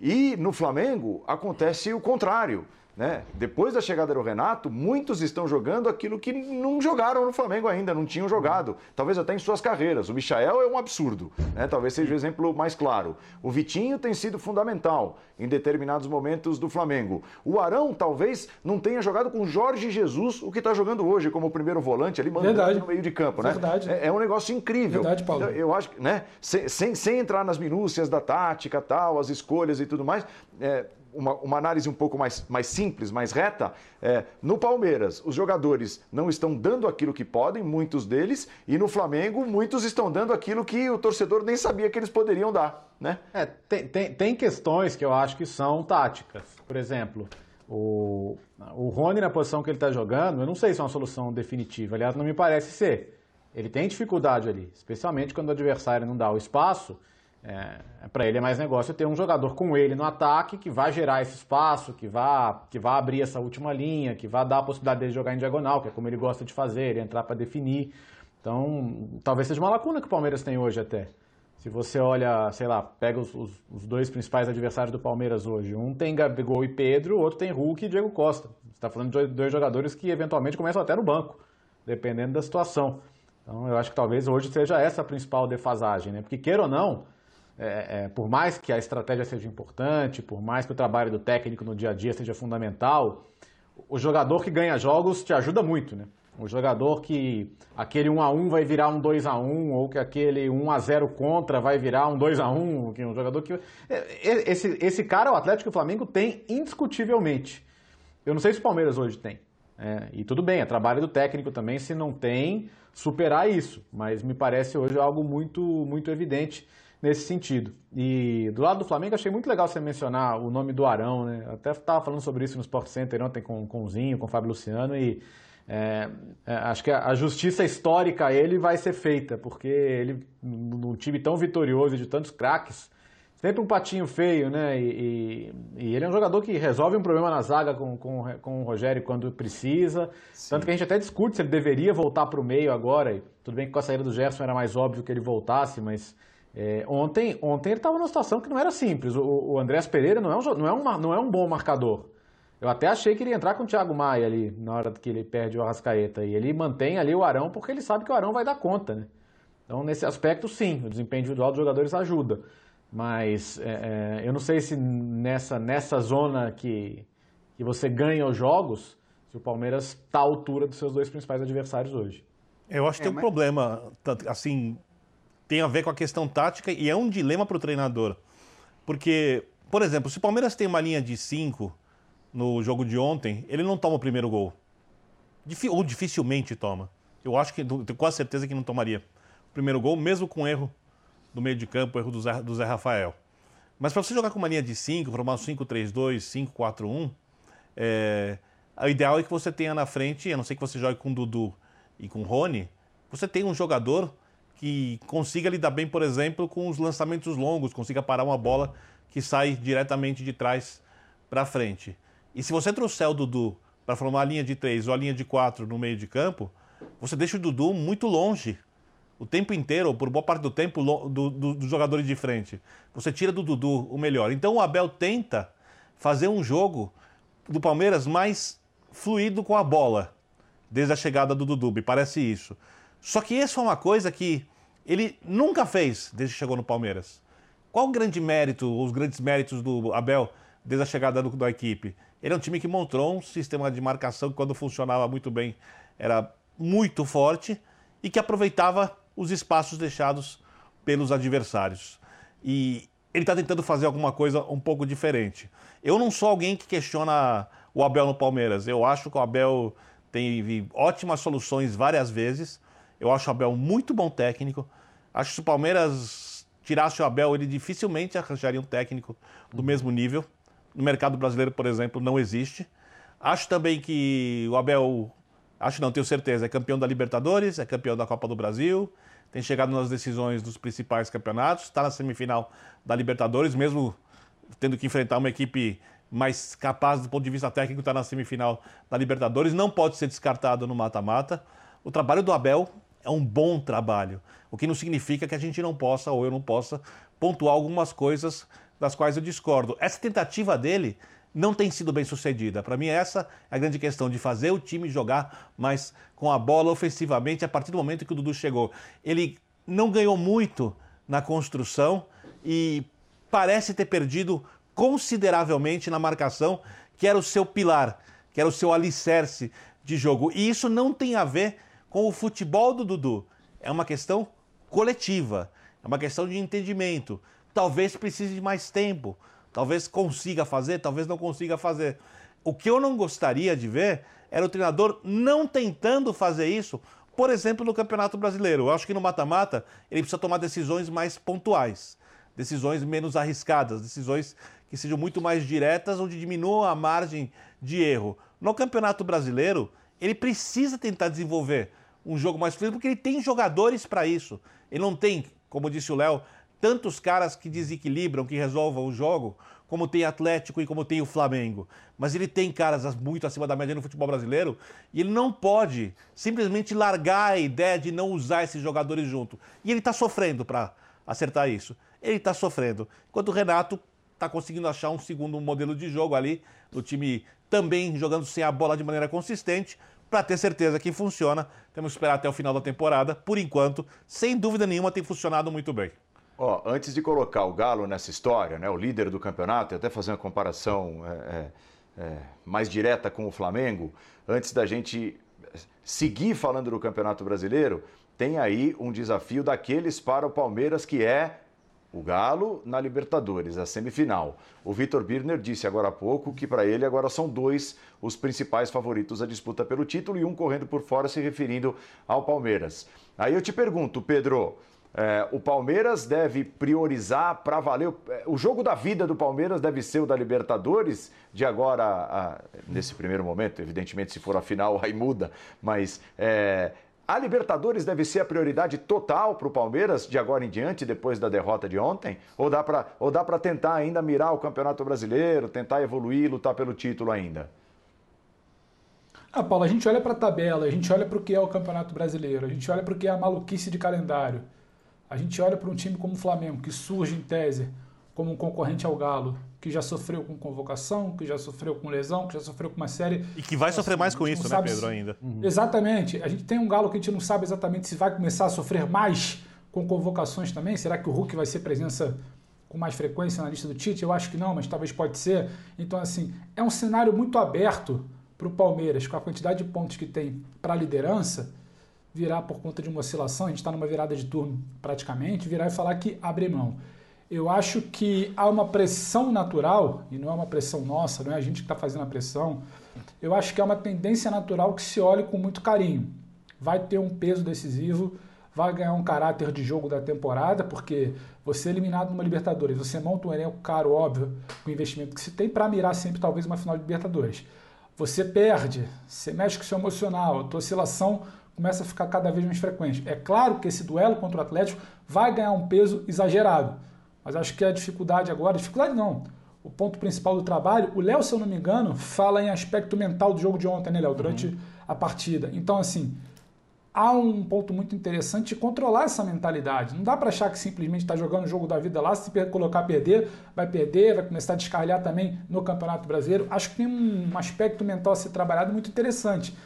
E no Flamengo acontece o contrário. Né? Depois da chegada do Renato, muitos estão jogando aquilo que não jogaram no Flamengo ainda, não tinham jogado, talvez até em suas carreiras. O Michael é um absurdo, né? talvez seja o exemplo mais claro. O Vitinho tem sido fundamental em determinados momentos do Flamengo. O Arão talvez não tenha jogado com Jorge Jesus o que está jogando hoje como primeiro volante ali, mandando no meio de campo. Né? Verdade. É, é, um negócio incrível. Verdade, Paulo. Eu, eu acho que, né? sem, sem, sem entrar nas minúcias da tática, tal, as escolhas e tudo mais. É, uma, uma, análise um pouco mais, mais simples, mais reta, é, no Palmeiras, os jogadores não estão dando aquilo que podem, muitos deles, e no Flamengo, muitos estão dando aquilo que o torcedor nem sabia que eles poderiam dar. Né? É, tem, tem, tem questões que eu acho que são táticas. Por exemplo, o, o Rony na posição que ele está jogando, eu não sei se é uma solução definitiva, aliás, não me parece ser. Ele tem dificuldade ali, especialmente quando o adversário não dá o espaço. É, para ele é mais negócio ter um jogador com ele no ataque que vai gerar esse espaço, que vai, que abrir essa última linha, que vai dar a possibilidade dele jogar em diagonal, que é como ele gosta de fazer, ele entrar para definir. Então, talvez seja uma lacuna que o Palmeiras tem hoje até. Se você olha, sei lá, pega os, os, os dois principais adversários do Palmeiras hoje. Um tem Gabigol e Pedro, o outro tem Hulk e Diego Costa. Você está falando de dois jogadores que eventualmente começam até no banco, dependendo da situação. Então, eu acho que talvez hoje seja essa a principal defasagem, né? Porque, queira ou não, é, é, por mais que a estratégia seja importante, por mais que o trabalho do técnico no dia a dia seja fundamental, o jogador que ganha jogos te ajuda muito, né? O jogador que aquele 1 a 1 vai virar um 2 a 1 ou que aquele 1 a 0 contra vai virar um 2 a 1, que um jogador que é, é, esse esse cara o Atlético e o Flamengo tem indiscutivelmente. Eu não sei se o Palmeiras hoje tem. É, e tudo bem, é trabalho do técnico também se não tem superar isso, mas me parece hoje algo muito muito evidente nesse sentido. E do lado do Flamengo, achei muito legal você mencionar o nome do Arão, né? Até estava falando sobre isso no Sport Center ontem com, com o Zinho, com o Fábio Luciano, e é, é, acho que a, a, justiça histórica a ele vai ser feita, porque ele, num time tão vitorioso e de tantos craques, sempre um patinho feio, né? E, e, e, ele é um jogador que resolve um problema na zaga com, com, com o Rogério quando precisa. Sim. Tanto que a gente até discute se ele deveria voltar para o meio agora. E tudo bem que com a saída do Gerson era mais óbvio que ele voltasse, mas é, ontem, ontem ele estava numa situação que não era simples. O, o Andrés Pereira não é, um, não, é uma, não é um bom marcador. Eu até achei que ele ia entrar com o Thiago Maia ali, na hora que ele perde o Arrascaeta. E ele mantém ali o Arão porque ele sabe que o Arão vai dar conta, né? Então, nesse aspecto, sim, o desempenho individual dos jogadores ajuda. Mas é, é, eu não sei se nessa, nessa zona que, que você ganha os jogos, se o Palmeiras está à altura dos seus dois principais adversários hoje. Eu acho que é, tem um mas... problema, assim, tem a ver com a questão tática e é um dilema para o treinador. Porque, por exemplo, se o Palmeiras tem uma linha de 5 no jogo de ontem, ele não toma o primeiro gol. Ou dificilmente toma. Eu acho que, tenho quase certeza que não tomaria o primeiro gol, mesmo com erro do meio de campo, erro do Zé, do Zé Rafael. Mas para você jogar com uma linha de 5, formar um 5-3-2, 5-4-1, é, o ideal é que você tenha na frente, a não ser que você jogue com o Dudu e com o Rony, você tem um jogador que consiga lidar bem, por exemplo, com os lançamentos longos, consiga parar uma bola que sai diretamente de trás para frente. E se você trouxer o Dudu para formar a linha de três ou a linha de quatro no meio de campo, você deixa o Dudu muito longe o tempo inteiro, ou por boa parte do tempo, do, do, dos jogadores de frente. Você tira do Dudu o melhor. Então o Abel tenta fazer um jogo do Palmeiras mais fluido com a bola, desde a chegada do Dudu, me parece isso. Só que isso é uma coisa que ele nunca fez desde que chegou no Palmeiras. Qual o grande mérito, os grandes méritos do Abel desde a chegada do, da equipe? Ele é um time que mostrou um sistema de marcação que, quando funcionava muito bem, era muito forte e que aproveitava os espaços deixados pelos adversários. E ele está tentando fazer alguma coisa um pouco diferente. Eu não sou alguém que questiona o Abel no Palmeiras. Eu acho que o Abel tem ótimas soluções várias vezes. Eu acho o Abel muito bom técnico. Acho que se o Palmeiras tirasse o Abel, ele dificilmente arranjaria um técnico do mesmo nível. No mercado brasileiro, por exemplo, não existe. Acho também que o Abel, acho não, tenho certeza, é campeão da Libertadores, é campeão da Copa do Brasil, tem chegado nas decisões dos principais campeonatos, está na semifinal da Libertadores, mesmo tendo que enfrentar uma equipe mais capaz do ponto de vista técnico, está na semifinal da Libertadores, não pode ser descartado no mata-mata. O trabalho do Abel é um bom trabalho, o que não significa que a gente não possa, ou eu não possa, pontuar algumas coisas das quais eu discordo. Essa tentativa dele não tem sido bem sucedida. Para mim, essa é a grande questão, de fazer o time jogar mais com a bola ofensivamente a partir do momento que o Dudu chegou. Ele não ganhou muito na construção e parece ter perdido consideravelmente na marcação, que era o seu pilar, que era o seu alicerce de jogo. E isso não tem a ver com o futebol do Dudu. É uma questão coletiva, é uma questão de entendimento. Talvez precise de mais tempo, talvez consiga fazer, talvez não consiga fazer. O que eu não gostaria de ver era o treinador não tentando fazer isso, por exemplo, no Campeonato Brasileiro. Eu acho que no mata-mata ele precisa tomar decisões mais pontuais, decisões menos arriscadas, decisões que sejam muito mais diretas, onde diminua a margem de erro. No Campeonato Brasileiro, ele precisa tentar desenvolver um jogo mais fluido, porque ele tem jogadores para isso. Ele não tem, como disse o Léo, tantos caras que desequilibram, que resolvam o jogo, como tem Atlético e como tem o Flamengo. Mas ele tem caras muito acima da média no futebol brasileiro e ele não pode simplesmente largar a ideia de não usar esses jogadores junto. E ele está sofrendo para acertar isso. Ele está sofrendo. Enquanto o Renato está conseguindo achar um segundo modelo de jogo ali, o time também jogando sem a bola de maneira consistente, para ter certeza que funciona, temos que esperar até o final da temporada. Por enquanto, sem dúvida nenhuma, tem funcionado muito bem. Ó, antes de colocar o Galo nessa história, né, o líder do campeonato, e até fazer uma comparação é, é, é, mais direta com o Flamengo, antes da gente seguir falando do Campeonato Brasileiro, tem aí um desafio daqueles para o Palmeiras que é o Galo na Libertadores, a semifinal. O Vitor Birner disse agora há pouco que para ele agora são dois os principais favoritos à disputa pelo título e um correndo por fora se referindo ao Palmeiras. Aí eu te pergunto, Pedro, é, o Palmeiras deve priorizar para valer. É, o jogo da vida do Palmeiras deve ser o da Libertadores, de agora, a, nesse primeiro momento, evidentemente, se for a final, aí muda, mas é, a Libertadores deve ser a prioridade total para o Palmeiras de agora em diante, depois da derrota de ontem? Ou dá para tentar ainda mirar o Campeonato Brasileiro, tentar evoluir, lutar pelo título ainda? Ah, Paulo, a gente olha para a tabela, a gente olha para o que é o Campeonato Brasileiro, a gente olha para o que é a maluquice de calendário. A gente olha para um time como o Flamengo, que surge em tese como um concorrente ao Galo, que já sofreu com convocação, que já sofreu com lesão, que já sofreu com uma série. E que vai assim, sofrer mais com isso, né, Pedro, se... ainda? Uhum. Exatamente. A gente tem um Galo que a gente não sabe exatamente se vai começar a sofrer mais com convocações também. Será que o Hulk vai ser presença com mais frequência na lista do Tite? Eu acho que não, mas talvez pode ser. Então, assim, é um cenário muito aberto para o Palmeiras, com a quantidade de pontos que tem para a liderança, virar por conta de uma oscilação, a gente está numa virada de turno praticamente, virar e falar que abre mão eu acho que há uma pressão natural, e não é uma pressão nossa, não é a gente que está fazendo a pressão, eu acho que é uma tendência natural que se olhe com muito carinho. Vai ter um peso decisivo, vai ganhar um caráter de jogo da temporada, porque você é eliminado numa Libertadores, você monta um elenco caro, óbvio, com o investimento que se tem para mirar sempre talvez uma final de Libertadores. Você perde, você mexe com o seu emocional, a tua oscilação começa a ficar cada vez mais frequente. É claro que esse duelo contra o Atlético vai ganhar um peso exagerado mas acho que a dificuldade agora, dificuldade não, o ponto principal do trabalho, o Léo, se eu não me engano, fala em aspecto mental do jogo de ontem, né, Léo, durante uhum. a partida. Então, assim, há um ponto muito interessante de controlar essa mentalidade. Não dá para achar que simplesmente está jogando o jogo da vida lá, se colocar a perder, vai perder, vai começar a descarrilhar também no Campeonato Brasileiro. Acho que tem um aspecto mental a ser trabalhado muito interessante.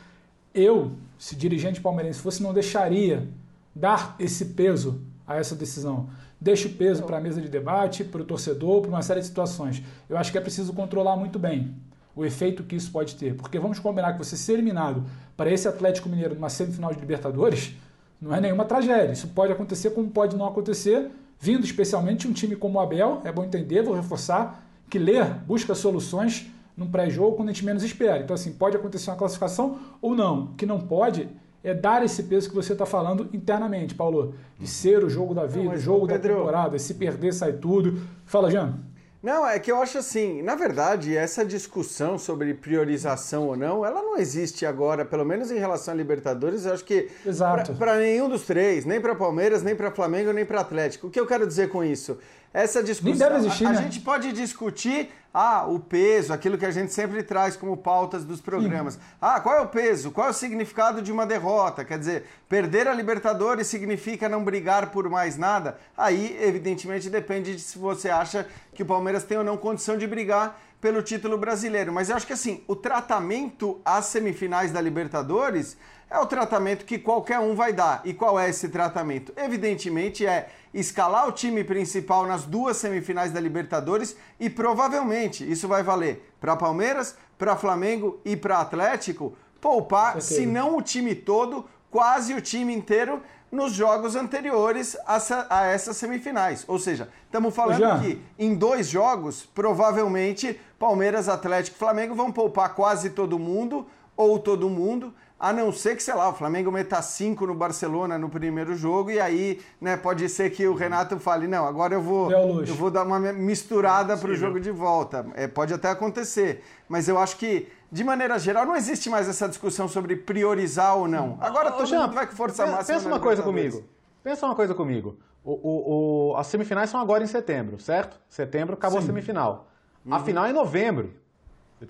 Eu, se dirigente palmeirense fosse, não deixaria dar esse peso a essa decisão deixa o peso para a mesa de debate, para o torcedor, para uma série de situações. Eu acho que é preciso controlar muito bem o efeito que isso pode ter. Porque vamos combinar que você ser eliminado para esse Atlético Mineiro numa semifinal de Libertadores não é nenhuma tragédia. Isso pode acontecer como pode não acontecer, vindo especialmente um time como o Abel, é bom entender, vou reforçar, que lê, busca soluções num pré-jogo quando a gente menos espera. Então, assim, pode acontecer uma classificação ou não. O que não pode é dar esse peso que você está falando internamente, Paulo. De ser o jogo da vida, o jogo Pedro... da temporada, se perder sai tudo. Fala, Jean. Não, é que eu acho assim, na verdade, essa discussão sobre priorização ou não, ela não existe agora, pelo menos em relação a Libertadores, eu acho que para nenhum dos três, nem para Palmeiras, nem para Flamengo, nem para Atlético. O que eu quero dizer com isso? Essa discussão. Nem deve existir, a, né? a gente pode discutir ah, o peso, aquilo que a gente sempre traz como pautas dos programas. Sim. Ah, qual é o peso? Qual é o significado de uma derrota? Quer dizer, perder a Libertadores significa não brigar por mais nada? Aí, evidentemente, depende de se você acha que o Palmeiras tem ou não condição de brigar pelo título brasileiro. Mas eu acho que assim, o tratamento às semifinais da Libertadores é o tratamento que qualquer um vai dar. E qual é esse tratamento? Evidentemente é escalar o time principal nas duas semifinais da Libertadores e provavelmente isso vai valer para Palmeiras, para Flamengo e para Atlético poupar, se não o time todo, quase o time inteiro nos jogos anteriores a, essas semifinais. Ou seja, estamos falando que em dois jogos, provavelmente Palmeiras, Atlético e Flamengo vão poupar quase todo mundo ou todo mundo a não ser que, sei lá, o Flamengo meta 5 no Barcelona no primeiro jogo e aí, né, pode ser que o Renato fale, não, agora eu vou, eu vou dar uma misturada para o jogo de volta. É, pode até acontecer, mas eu acho que, de maneira geral, não existe mais essa discussão sobre priorizar ou não. Agora todo Jean, mundo vai com força máxima. Pensa uma coisa comigo. Pensa uma coisa comigo. O, o, o, as semifinais são agora em setembro, certo? Setembro acabou Sim. a semifinal. Uhum. A final é em novembro.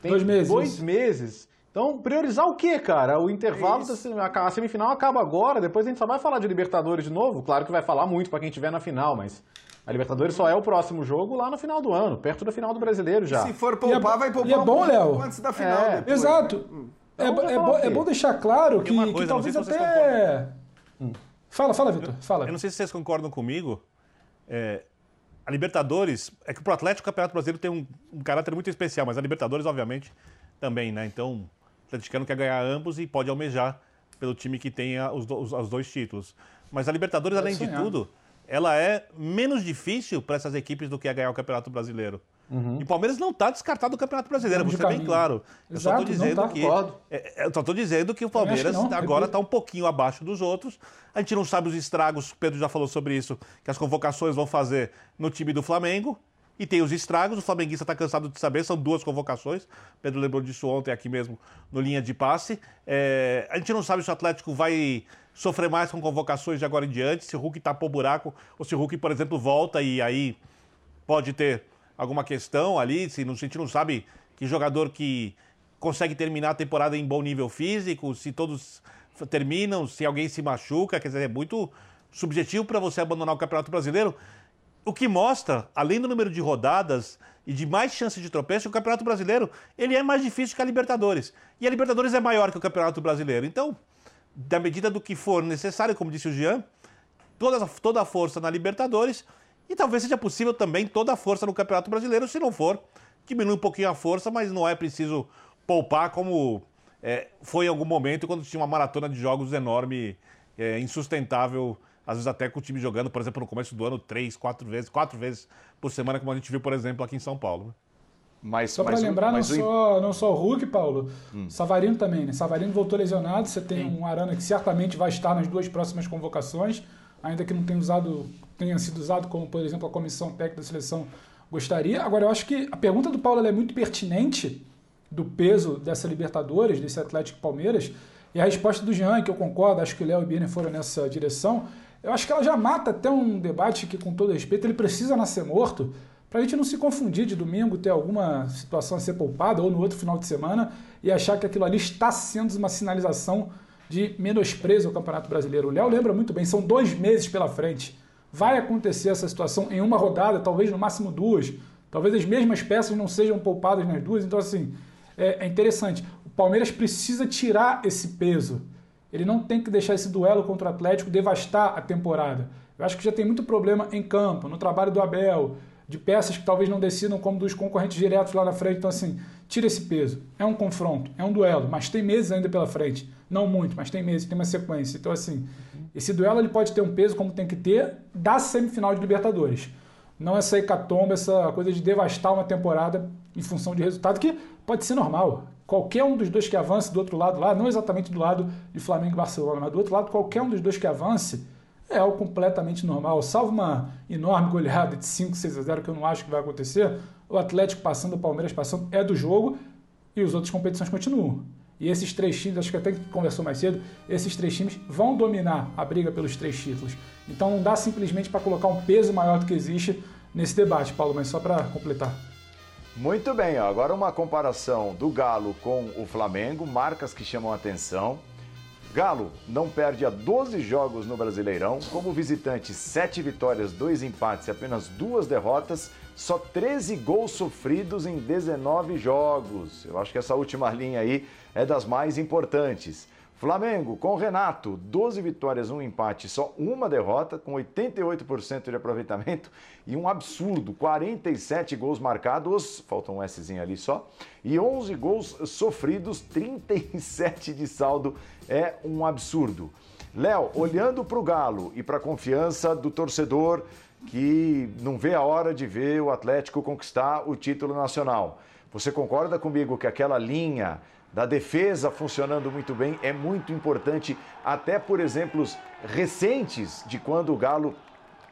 Tem dois meses. Dois meses. Então, priorizar o quê, cara? O intervalo é da a semifinal acaba agora, depois a gente só vai falar de Libertadores de novo. Claro que vai falar muito para quem estiver na final, mas a Libertadores só é o próximo jogo lá no final do ano, perto da final do Brasileiro já. E se for poupar, é, vai poupar é bom, Léo. antes da final. É, exato. Hum. É, então, é, bo, é, bom deixar claro que, coisa, que talvez até... Hum. Fala, fala, Vitor. Fala. Eu não sei se vocês concordam comigo. É, a Libertadores, é que pro Atlético o Campeonato Brasileiro tem um, um caráter muito especial, mas a Libertadores, obviamente, também, né? Então, atleticano quer ganhar ambos e pode almejar pelo time que tenha os, os, os dois títulos. Mas a Libertadores, além de tudo, ela é menos difícil para essas equipes do que a ganhar o Campeonato Brasileiro. Uhum. E o Palmeiras não está descartado do Campeonato Brasileiro, vou ser bem claro. Exato, eu só estou dizendo tá. que. É, é, eu só estou dizendo que o Palmeiras que agora está um pouquinho abaixo dos outros. A gente não sabe os estragos, o Pedro já falou sobre isso, que as convocações vão fazer no time do Flamengo. E tem os estragos, o flamenguista está cansado de saber, são duas convocações. Pedro lembrou disso ontem aqui mesmo no linha de passe. É, a gente não sabe se o Atlético vai sofrer mais com convocações de agora em diante, se o Hulk tapou buraco, ou se o Hulk, por exemplo, volta e aí pode ter alguma questão ali, se a gente não sabe que jogador que consegue terminar a temporada em bom nível físico, se todos terminam, se alguém se machuca, quer dizer, é muito subjetivo para você abandonar o Campeonato Brasileiro. O que mostra, além do número de rodadas e de mais chances de tropeço, o Campeonato Brasileiro ele é mais difícil que a Libertadores. E a Libertadores é maior que o Campeonato Brasileiro. Então, da medida do que for necessário, como disse o Jean, toda, toda a força na Libertadores e talvez seja possível também toda a força no Campeonato Brasileiro. Se não for, diminui um pouquinho a força, mas não é preciso poupar como é, foi em algum momento quando tinha uma maratona de jogos enorme, é, insustentável às vezes até com o time jogando, por exemplo, no começo do ano, três, quatro vezes, quatro vezes por semana, como a gente viu, por exemplo, aqui em São Paulo. Né? Mas, só para lembrar, não, só, não só o Hulk, Paulo, hum. Savarino também, né? Savarino voltou lesionado, você tem Sim. um Arana que certamente vai estar nas duas próximas convocações, ainda que não tenha, usado, tenha sido usado como, por exemplo, a comissão técnica da seleção gostaria. Agora, eu acho que a pergunta do Paulo é muito pertinente do peso dessa Libertadores, desse Atlético Palmeiras, e a resposta do Jean, que eu concordo, acho que o Léo e o Birner foram nessa direção, eu acho que ela já mata até um debate que, com todo respeito, ele precisa nascer morto para a gente não se confundir de domingo, ter alguma situação a ser poupada ou no outro final de semana e achar que aquilo ali está sendo uma sinalização de menosprezo ao Campeonato Brasileiro. O Léo lembra muito bem, são dois meses pela frente. Vai acontecer essa situação em uma rodada, talvez no máximo duas. Talvez as mesmas peças não sejam poupadas nas duas. Então, assim, é, é interessante. O Palmeiras precisa tirar esse peso. Ele não tem que deixar esse duelo contra o Atlético devastar a temporada. Eu acho que já tem muito problema em campo, no trabalho do Abel, de peças que talvez não decidam como dos concorrentes diretos lá na frente. Então, assim, tira esse peso. É um confronto, é um duelo, mas tem meses ainda pela frente. Não muito, mas tem meses, tem uma sequência. Então, assim, esse duelo ele pode ter um peso como tem que ter da semifinal de Libertadores. Não essa hecatombe, essa coisa de devastar uma temporada em função de resultado, que pode ser normal. Qualquer um dos dois que avance do outro lado lá, não exatamente do lado de Flamengo e Barcelona, mas do outro lado, qualquer um dos dois que avance é algo completamente normal. Salvo uma enorme goleada de 5, 6 a 0, que eu não acho que vai acontecer, o Atlético passando, o Palmeiras passando, é do jogo e as outras competições continuam. E esses três times, acho que até conversou mais cedo, esses três times vão dominar a briga pelos três títulos. Então não dá simplesmente para colocar um peso maior do que existe nesse debate, Paulo, mas só para completar. Muito bem, ó. agora uma comparação do Galo com o Flamengo, marcas que chamam atenção. Galo não perde a 12 jogos no Brasileirão, como visitante, 7 vitórias, 2 empates e apenas 2 derrotas, só 13 gols sofridos em 19 jogos. Eu acho que essa última [laughs] linha aí é das mais importantes. Flamengo, com Renato, 12 vitórias, um empate, só uma derrota, com 88% de aproveitamento e um absurdo, 47 gols marcados, falta um Szinho ali só, e 11 gols sofridos, 37 de saldo, é um absurdo. Léo, olhando para o Galo e para a confiança do torcedor que não vê a hora de ver o Atlético conquistar o título nacional, você concorda comigo que aquela linha da defesa funcionando muito bem é muito importante, até por exemplos recentes de quando o Galo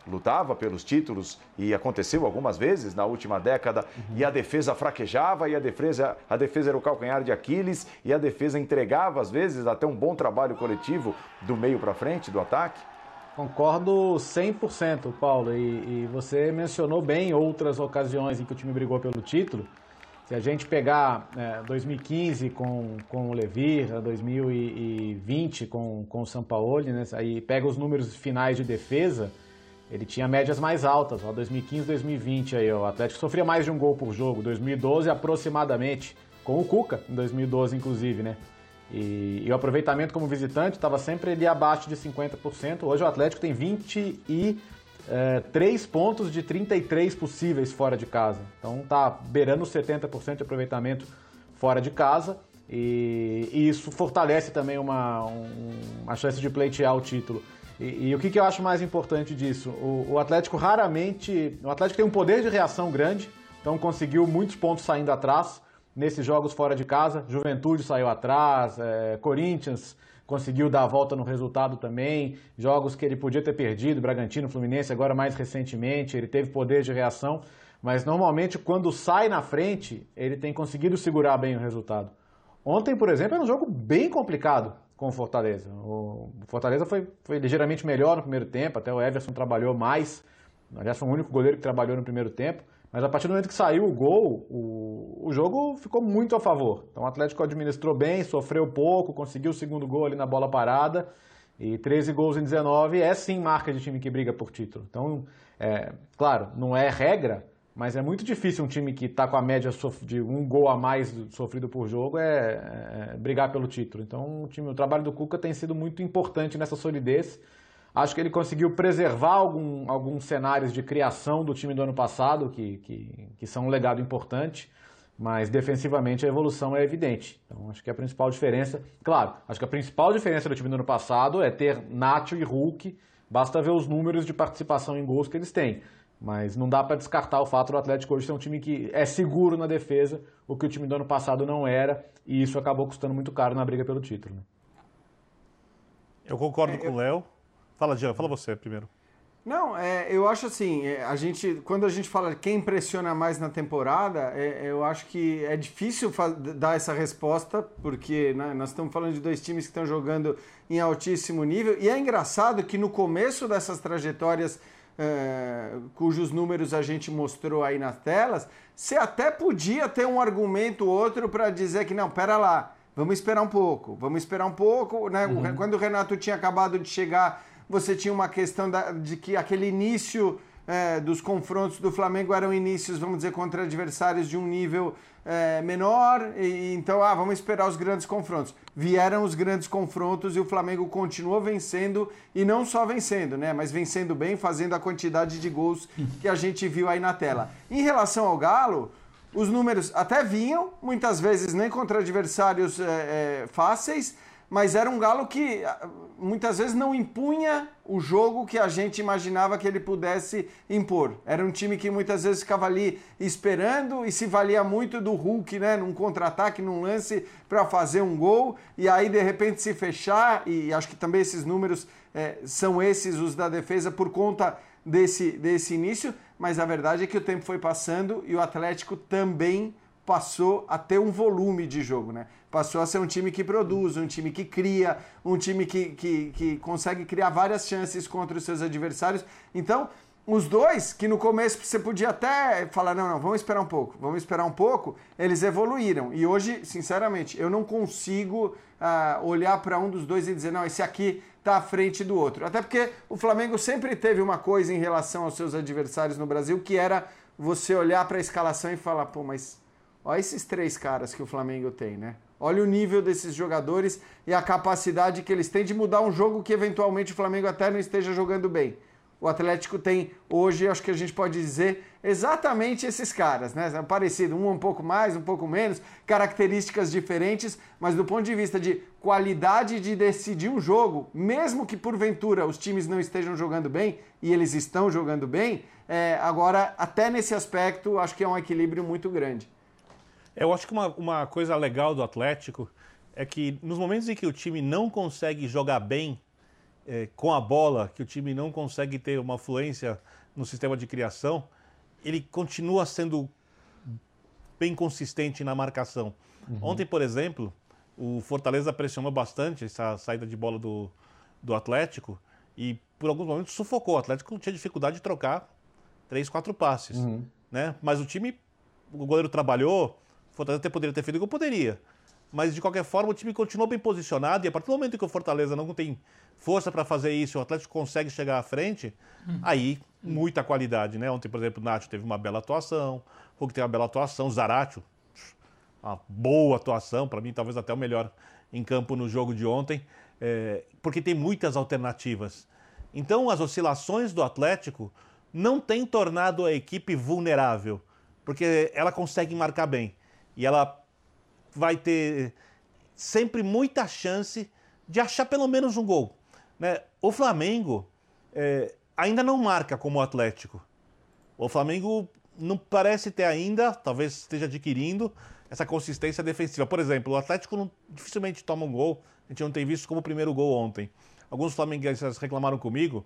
lutava pelos títulos e aconteceu algumas vezes na última década uhum. e a defesa fraquejava e a defesa, a defesa era o calcanhar de Aquiles e a defesa entregava às vezes até um bom trabalho coletivo do meio para frente do ataque? Concordo 100%, Paulo, e, e você mencionou bem outras ocasiões em que o time brigou pelo título. Se a gente pegar é, 2015 com, com o Levir, 2020 com, com o Sampaoli, né, aí pega os números finais de defesa, ele tinha médias mais altas, ó, 2015, 2020 aí, ó, o Atlético sofria mais de um gol por jogo, 2012 aproximadamente, com o Cuca, em 2012 inclusive, né? E, e o aproveitamento como visitante estava sempre ali abaixo de 50%. Hoje o Atlético tem 20 e é, 3 pontos de 33 possíveis fora de casa. Então tá beirando 70% de aproveitamento fora de casa. E, e isso fortalece também uma, um, uma chance de pleitear o título. E, e o que, que, eu acho mais importante disso? O, o, Atlético raramente. O Atlético tem um poder de reação grande, então conseguiu muitos pontos saindo atrás nesses jogos fora de casa. Juventude saiu atrás, é, Corinthians conseguiu dar a volta no resultado também. Jogos que ele podia ter perdido, Bragantino, Fluminense, agora mais recentemente, ele teve poder de reação. Mas normalmente, quando sai na frente, ele tem conseguido segurar bem o resultado. Ontem, por exemplo, era um jogo bem complicado com o Fortaleza. O Fortaleza foi, foi ligeiramente melhor no primeiro tempo, até o Everson trabalhou mais. Aliás, foi o único goleiro que trabalhou no primeiro tempo. Mas a partir do momento que saiu o gol, o, o jogo ficou muito a favor. Então o Atlético administrou bem, sofreu pouco, conseguiu o segundo gol ali na bola parada. E 13 gols em 19 é sim marca de time que briga por título. Então, é, claro, não é regra, mas é muito difícil um time que está com a média de um gol a mais sofrido por jogo é, é, brigar pelo título. Então, o, time, o trabalho do Cuca tem sido muito importante nessa solidez. Acho que ele conseguiu preservar algum, alguns cenários de criação do time do ano passado, que, que, que são um legado importante, mas defensivamente a evolução é evidente. Então acho que a principal diferença, claro, acho que a principal diferença do time do ano passado é ter Nacho e Hulk, basta ver os números de participação em gols que eles têm. Mas não dá para descartar o fato do Atlético hoje ser um time que é seguro na defesa, o que o time do ano passado não era, e isso acabou custando muito caro na briga pelo título. Né? Eu concordo é, com o Léo. Fala, Jean, fala você primeiro. Não, é, eu acho assim, é, a gente, quando a gente fala quem impressiona mais na temporada, é, eu acho que é difícil dar essa resposta, porque né, nós estamos falando de dois times que estão jogando em altíssimo nível, e é engraçado que no começo dessas trajetórias, é, cujos números a gente mostrou aí nas telas, você até podia ter um argumento ou outro para dizer que não, pera lá, vamos esperar um pouco, vamos esperar um pouco, né? Uhum. Quando o Renato tinha acabado de chegar você tinha uma questão da, de que aquele início é, dos confrontos do Flamengo eram inícios, vamos dizer, contra adversários de um nível é, menor, e, então, ah, vamos esperar os grandes confrontos. Vieram os grandes confrontos e o Flamengo continuou vencendo, e não só vencendo, né, mas vencendo bem, fazendo a quantidade de gols [laughs] que a gente viu aí na tela. Em relação ao Galo, os números até vinham, muitas vezes nem contra adversários é, é fáceis, mas era um Galo que muitas vezes não impunha o jogo que a gente imaginava que ele pudesse impor. Era um time que muitas vezes ficava ali esperando e se valia muito do Hulk, né, num contra-ataque, num lance para fazer um gol e aí de repente se fechar e acho que também esses números é, são esses os da defesa por conta desse, desse início, mas a verdade é que o tempo foi passando e o Atlético também passou a ter um volume de jogo, né? Passou a ser um time que produz, um time que cria, um time que, que, que consegue criar várias chances contra os seus adversários. Então, os dois, que no começo você podia até falar, não, não, vamos esperar um pouco, vamos esperar um pouco, eles evoluíram. E hoje, sinceramente, eu não consigo uh, olhar para um dos dois e dizer, não, esse aqui está à frente do outro. Até porque o Flamengo sempre teve uma coisa em relação aos seus adversários no Brasil, que era você olhar para a escalação e falar, pô, mas Olha esses três caras que o Flamengo tem, né? Olha o nível desses jogadores e a capacidade que eles têm de mudar um jogo que eventualmente o Flamengo até não esteja jogando bem. O Atlético tem hoje, acho que a gente pode dizer, exatamente esses caras, né? É parecido, um um pouco mais, um pouco menos, características diferentes, mas do ponto de vista de qualidade de decidir um jogo, mesmo que porventura os times não estejam jogando bem, e eles estão jogando bem, é, agora, até nesse aspecto, acho que é um equilíbrio muito grande. Eu acho que uma, uma coisa legal do Atlético é que nos momentos em que o time não consegue jogar bem é, com a bola, que o time não consegue ter uma fluência no sistema de criação, ele continua sendo bem consistente na marcação. Uhum. Ontem, por exemplo, o Fortaleza pressionou bastante essa saída de bola do, do Atlético e por alguns momentos sufocou. O Atlético tinha dificuldade de trocar três, quatro passes. Uhum. Né? Mas o time, o goleiro trabalhou, Fortaleza até poderia ter feito eu poderia. Mas de qualquer forma, o time continuou bem posicionado e a partir do momento que o Fortaleza não tem força para fazer isso, o Atlético consegue chegar à frente, hum. aí muita qualidade, né? Ontem, por exemplo, o Nacho teve uma bela atuação, o Hulk teve uma bela atuação, o Zaratio, uma boa atuação, para mim talvez até o melhor em campo no jogo de ontem, é, porque tem muitas alternativas. Então, as oscilações do Atlético não têm tornado a equipe vulnerável, porque ela consegue marcar bem e ela vai ter sempre muita chance de achar pelo menos um gol. Né? O Flamengo é, ainda não marca como o Atlético. O Flamengo não parece ter ainda, talvez esteja adquirindo, essa consistência defensiva. Por exemplo, o Atlético não, dificilmente toma um gol, a gente não tem visto como o primeiro gol ontem. Alguns flamenguistas reclamaram comigo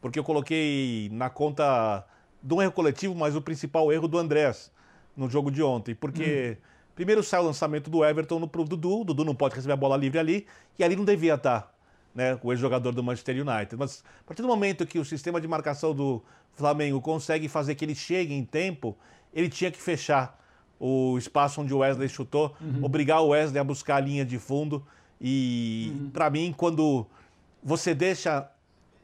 porque eu coloquei na conta de um erro coletivo, mas o principal erro do Andrés no jogo de ontem, porque hum. Primeiro sai o lançamento do Everton no, Dudu, o Dudu não pode receber a bola livre ali, e ali não devia estar né, o ex-jogador do Manchester United. Mas a partir do momento que o sistema de marcação do Flamengo consegue fazer que ele chegue em tempo, ele tinha que fechar o espaço onde o Wesley chutou, uhum. obrigar o Wesley a buscar a linha de fundo. E uhum. para mim, quando você deixa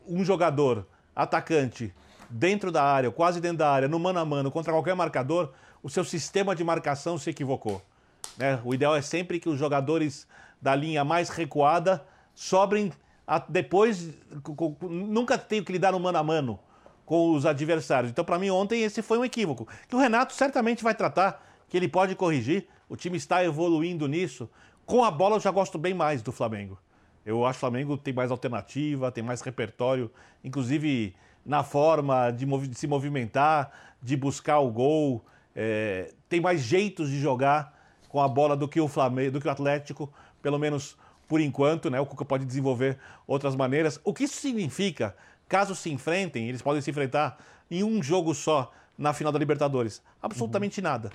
um jogador atacante dentro da área, quase dentro da área, no mano a mano, contra qualquer marcador, o seu sistema de marcação se equivocou. Né? O ideal é sempre que os jogadores da linha mais recuada sobrem a, depois. Nunca tenho que lidar no mano a mano com os adversários. Então, para mim, ontem esse foi um equívoco. Que o Renato certamente vai tratar, que ele pode corrigir. O time está evoluindo nisso. Com a bola, eu já gosto bem mais do Flamengo. Eu acho que o Flamengo tem mais alternativa, tem mais repertório, inclusive na forma de, de se movimentar, de buscar o gol é, tem mais jeitos de jogar com a bola do que o Flamengo, do que o Atlético, pelo menos por enquanto, né? O Cuca pode desenvolver outras maneiras. O que isso significa? Caso se enfrentem, eles podem se enfrentar em um jogo só na final da Libertadores. Absolutamente uhum. nada.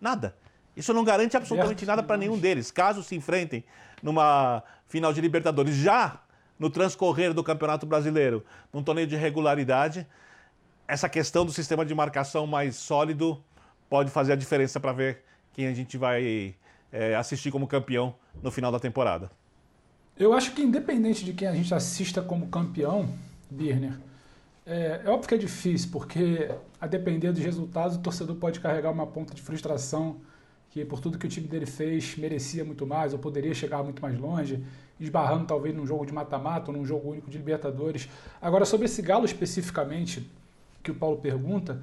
Nada. Isso não garante absolutamente nada para nenhum deles, caso se enfrentem numa final de Libertadores. Já no transcorrer do Campeonato Brasileiro, num torneio de regularidade, essa questão do sistema de marcação mais sólido pode fazer a diferença para ver quem a gente vai é, assistir como campeão no final da temporada. Eu acho que independente de quem a gente assista como campeão, Birner, é, é óbvio que é difícil, porque a depender dos resultados, o torcedor pode carregar uma ponta de frustração que por tudo que o time dele fez merecia muito mais ou poderia chegar muito mais longe, esbarrando talvez num jogo de mata-mata ou num jogo único de Libertadores. Agora, sobre esse Galo especificamente, que o Paulo pergunta,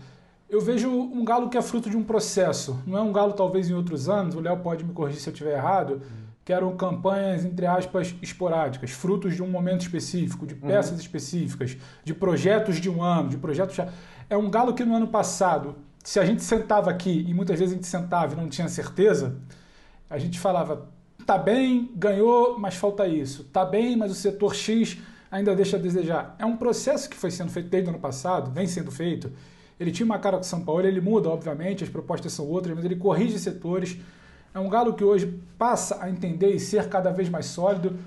eu vejo um galo que é fruto de um processo. Não é um galo, talvez, em outros anos, o Léo pode me corrigir se eu estiver errado, que eram campanhas, entre aspas, esporádicas, frutos de um momento específico, de peças uhum. específicas, de projetos de um ano, de projetos. É um galo que no ano passado, se a gente sentava aqui, e muitas vezes a gente sentava e não tinha certeza, a gente falava: tá bem, ganhou, mas falta isso. Tá bem, mas o setor X ainda deixa a desejar. É um processo que foi sendo feito desde o ano passado, vem sendo feito. Ele tinha uma cara com o São Paulo, ele muda, obviamente, as propostas são outras, mas ele corrige setores é um galo que hoje passa a entender e ser cada vez mais sólido.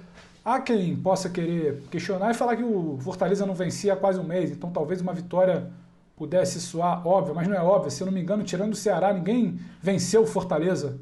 Há quem possa querer questionar e falar que o Fortaleza não vencia há quase um mês, então talvez uma vitória pudesse soar óbvia, mas não é óbvia. Se eu não me engano, tirando o Ceará, ninguém venceu o Fortaleza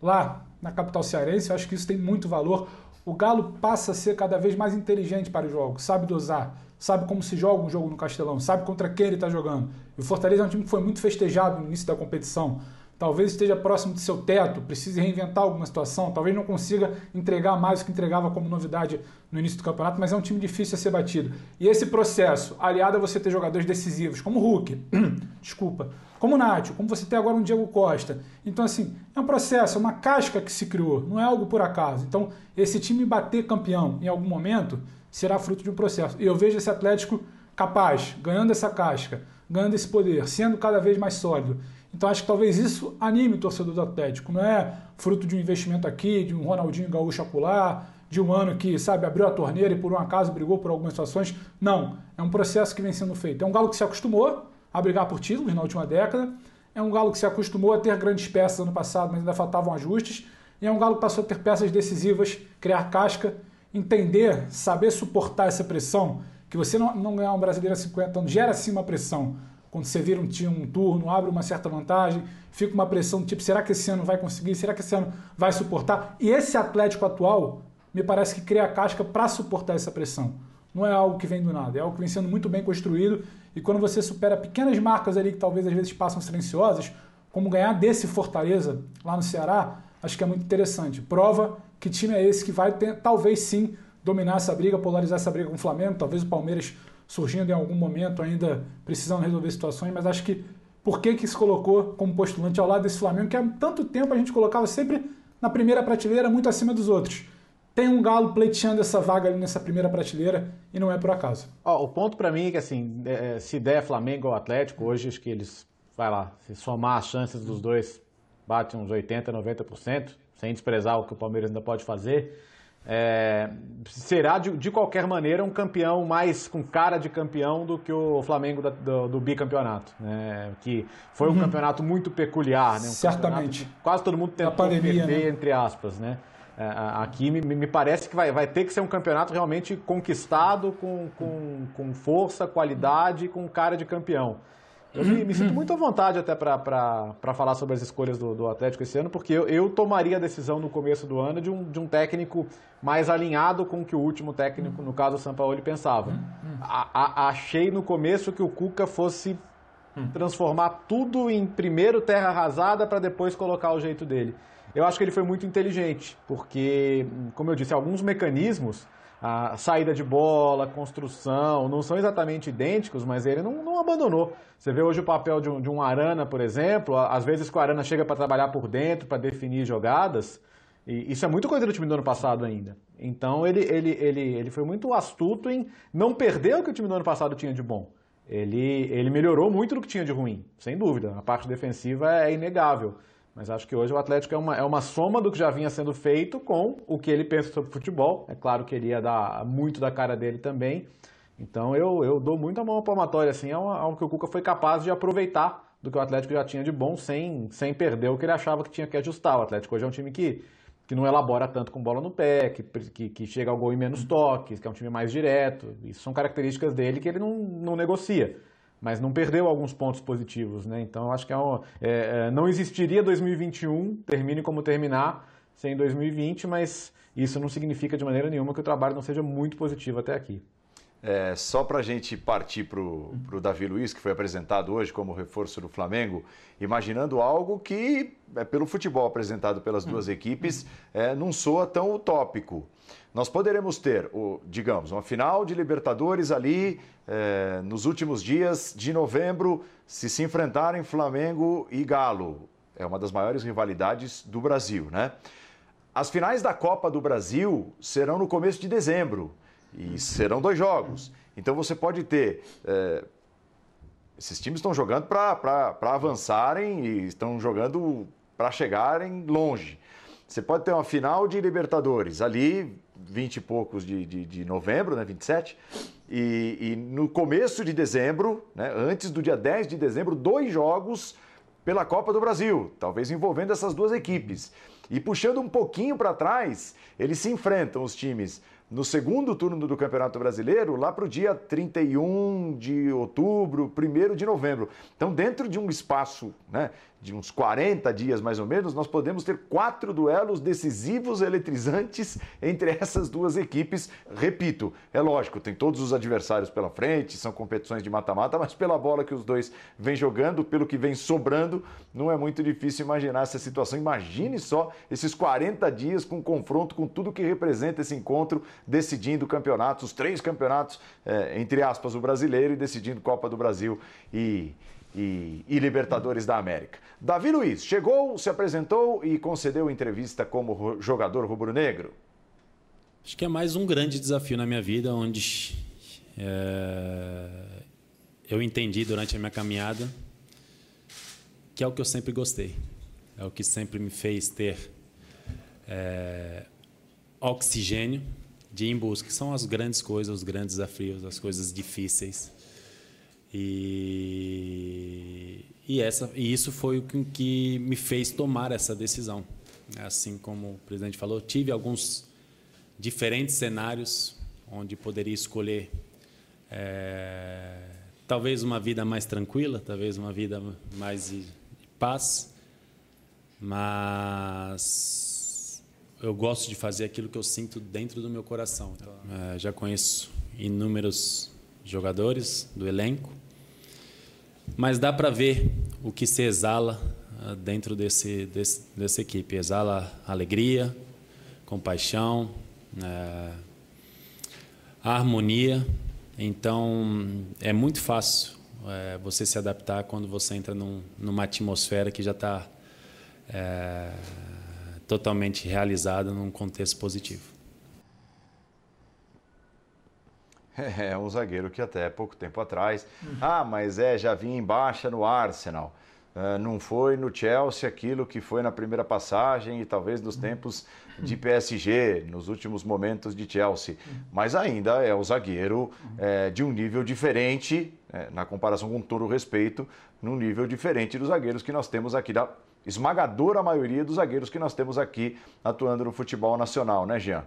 lá na capital cearense. Eu acho que isso tem muito valor. O Galo passa a ser cada vez mais inteligente para os jogos, sabe dosar, sabe como se joga um jogo no Castelão, sabe contra quem ele está jogando. E o Fortaleza é um time que foi muito festejado no início da competição talvez esteja próximo de seu teto, precise reinventar alguma situação, talvez não consiga entregar mais do que entregava como novidade no início do campeonato, mas é um time difícil a ser batido. E esse processo, aliado a você ter jogadores decisivos, como o Hulk, [clears throat] desculpa, como o Nacho, como você tem agora um Diego Costa. Então, assim, é um processo, é uma casca que se criou, não é algo por acaso. Então, esse time bater campeão em algum momento será fruto de um processo. E eu vejo esse Atlético capaz, ganhando essa casca, ganhando esse poder, sendo cada vez mais sólido então acho que talvez isso anime o torcedor do Atlético. Não é fruto de um investimento aqui, de um Ronaldinho Gaúcho acular, de um ano que, sabe, abriu a torneira e por um acaso brigou por algumas situações. Não. É um processo que vem sendo feito. É um galo que se acostumou a brigar por títulos na última década. É um galo que se acostumou a ter grandes peças ano passado, mas ainda faltavam ajustes. E é um galo que passou a ter peças decisivas, criar casca, entender, saber suportar essa pressão. Que você não, não ganhar um brasileiro a 50 anos gera sim uma pressão quando você vira um, um turno, abre uma certa vantagem, fica uma pressão tipo, será que esse ano vai conseguir? Será que esse ano vai suportar? E esse Atlético atual me parece que cria a casca para suportar essa pressão. Não é algo que vem do nada, é algo que vem sendo muito bem construído e quando você supera pequenas marcas ali que talvez às vezes passam silenciosas, como ganhar desse Fortaleza lá no Ceará, acho que é muito interessante. Prova que time é esse que vai ter, talvez sim dominar essa briga, polarizar essa briga com o Flamengo, talvez o Palmeiras surgindo em algum momento ainda precisando resolver situações, mas acho que por que, que se colocou como postulante ao lado desse Flamengo, que há tanto tempo a gente colocava sempre na primeira prateleira, muito acima dos outros. Tem um galo pleiteando essa vaga ali nessa primeira prateleira e não é por acaso. Oh, o ponto para mim é que assim, é, se der Flamengo ou Atlético, hoje acho que eles, vai lá, se somar as chances dos dois, bate uns 80%, 90%, sem desprezar o que o Palmeiras ainda pode fazer é, será de, de, qualquer maneira um campeão mais com cara de campeão do que o Flamengo da, do, do, bicampeonato, né? que foi um uhum. campeonato muito peculiar, né? um certamente. Quase todo mundo tentou pandemia, perder, né? entre aspas, né? É, aqui me, me, parece que vai, vai ter que ser um campeonato realmente conquistado com, com, com força, qualidade, com cara de campeão. Eu me, me, sinto muito à vontade até para falar sobre as escolhas do, do Atlético esse ano, porque eu, eu, tomaria a decisão no começo do ano de um, de um técnico mais alinhado com o que o último técnico, no caso o Sampaoli, pensava. A, a, achei no começo que o Cuca fosse transformar tudo em primeiro terra arrasada para depois colocar o jeito dele. Eu acho que ele foi muito inteligente, porque, como eu disse, alguns mecanismos a saída de bola, construção, não são exatamente idênticos, mas ele não, não abandonou. Você vê hoje o papel de um, de um Arana, por exemplo, às vezes o Arana chega para trabalhar por dentro, para definir jogadas, e isso é muito coisa do time do ano passado ainda. Então ele, ele, ele, ele foi muito astuto em não perder o que o time do ano passado tinha de bom. Ele, ele melhorou muito do que tinha de ruim, sem dúvida. A parte defensiva é inegável. Mas acho que hoje o Atlético é uma, é uma soma do que já vinha sendo feito com o que ele pensa sobre futebol. É claro que ele ia dar muito da cara dele também. Então eu, eu dou muito a mão palmatória, assim, ao, ao que o Cuca foi capaz de aproveitar do que o Atlético já tinha de bom, sem, sem perder o que ele achava que tinha que ajustar. O Atlético hoje é um time que, que não elabora tanto com bola no pé, que, que, que chega ao gol em menos toques, que é um time mais direto. Isso são características dele que ele não, não negocia mas não perdeu alguns pontos positivos, né? Então acho que é, um, é, é não existiria 2021, termine como terminar, sem 2020, mas isso não significa de maneira nenhuma que o trabalho não seja muito positivo até aqui. É, só para a gente partir para o Davi Luiz, que foi apresentado hoje como reforço do Flamengo, imaginando algo que, é, pelo futebol apresentado pelas duas equipes, é, não soa tão utópico. Nós poderemos ter, o, digamos, uma final de Libertadores ali é, nos últimos dias de novembro, se se enfrentarem Flamengo e Galo. É uma das maiores rivalidades do Brasil, né? as finais da Copa do Brasil serão no começo de dezembro e serão dois jogos. Então você pode ter. É, esses times estão jogando para avançarem e estão jogando para chegarem longe. Você pode ter uma final de Libertadores ali, 20 e poucos de, de, de novembro, né, 27, e, e no começo de dezembro, né, antes do dia 10 de dezembro, dois jogos pela Copa do Brasil, talvez envolvendo essas duas equipes. E puxando um pouquinho para trás, eles se enfrentam, os times, no segundo turno do Campeonato Brasileiro, lá para o dia 31 de outubro, 1 de novembro. Então, dentro de um espaço né, de uns 40 dias mais ou menos, nós podemos ter quatro duelos decisivos, eletrizantes entre essas duas equipes. Repito, é lógico, tem todos os adversários pela frente, são competições de mata-mata, mas pela bola que os dois vêm jogando, pelo que vem sobrando, não é muito difícil imaginar essa situação. Imagine só esses 40 dias com confronto, com tudo que representa esse encontro, decidindo campeonatos, os três campeonatos, é, entre aspas, o brasileiro e decidindo Copa do Brasil e e, e, Libertadores da América. Davi Luiz chegou, se apresentou e concedeu entrevista como jogador rubro-negro. Acho que é mais um grande desafio na minha vida, onde é, eu entendi durante a minha caminhada que é o que eu sempre gostei, é o que sempre me fez ter é, oxigênio de ir em busca, que são as grandes coisas, os grandes desafios, as coisas difíceis. E, e, essa, e isso foi o que me fez tomar essa decisão. Assim como o presidente falou, tive alguns diferentes cenários onde poderia escolher é, talvez uma vida mais tranquila, talvez uma vida mais de paz, mas eu gosto de fazer aquilo que eu sinto dentro do meu coração. Então, é, já conheço inúmeros jogadores do elenco mas dá para ver o que se exala ah, dentro desse, desse, dessa equipe. Exala alegria, compaixão, é, harmonia. Então, é muito fácil é, você se adaptar quando você entra num, numa atmosfera que já está é, totalmente realizada num contexto positivo. [laughs] É, um zagueiro que até pouco tempo atrás. Ah, mas é, já vinha em baixa no Arsenal. Uh, não foi no Chelsea aquilo que foi na primeira passagem e talvez nos tempos de PSG, nos últimos momentos de Chelsea. Mas ainda é o zagueiro é, de um nível diferente, é, na comparação com todo o respeito, num nível diferente dos zagueiros que nós temos aqui, da esmagadora maioria dos zagueiros que nós temos aqui atuando no futebol nacional, né, Jean?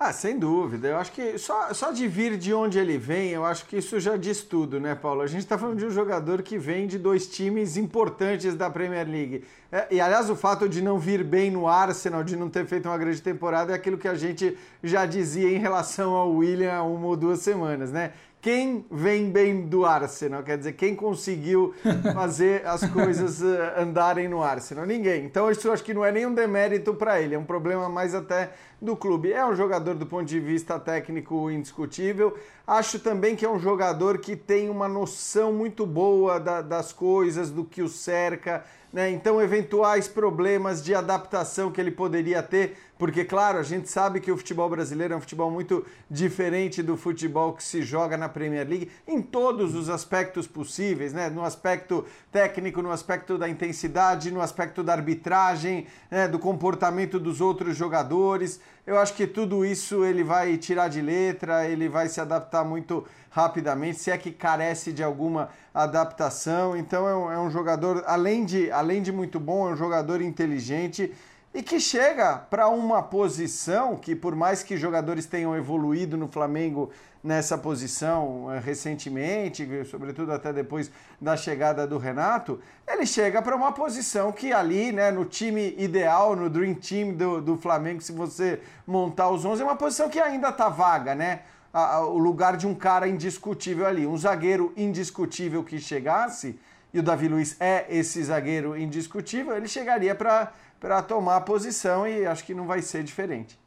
Ah, sem dúvida. Eu acho que só, só de vir de onde ele vem, eu acho que isso já diz tudo, né, Paulo? A gente está falando de um jogador que vem de dois times importantes da Premier League. É, e, aliás, o fato de não vir bem no Arsenal, de não ter feito uma grande temporada, é aquilo que a gente já dizia em relação ao William há uma ou duas semanas, né? Quem vem bem do Arsenal, quer dizer, quem conseguiu [laughs] fazer as coisas eh, andarem no Arsenal? Ninguém. Então isso acho que não é nenhum demérito para ele, é um problema mais até do clube. É um jogador do ponto de vista técnico indiscutível. Acho também que é um jogador que tem uma noção muito boa da, das coisas, do que o cerca. Né? Então, eventuais problemas de adaptação que ele poderia ter porque, claro, a gente sabe que o futebol brasileiro é um futebol muito diferente do futebol que se joga na Premier League em todos os aspectos possíveis, né? No aspecto técnico, no aspecto da intensidade, no aspecto da arbitragem, né? do comportamento dos outros jogadores. Eu acho que tudo isso ele vai tirar de letra, ele vai se adaptar muito rapidamente, se é que carece de alguma adaptação. Então é um, é um jogador, além de, além de muito bom, é um jogador inteligente e que chega para uma posição que, por mais que jogadores tenham evoluído no Flamengo nessa posição eh, recentemente, sobretudo até depois da chegada do Renato, ele chega para uma posição que ali, né, no time ideal, no Dream Team do, do Flamengo, se você montar os 11, é uma posição que ainda está vaga, né? A, a, o lugar de um cara indiscutível ali, um zagueiro indiscutível que chegasse, e o Davi Luiz é esse zagueiro indiscutível, ele chegaria para tomar a posição e acho que não vai ser diferente.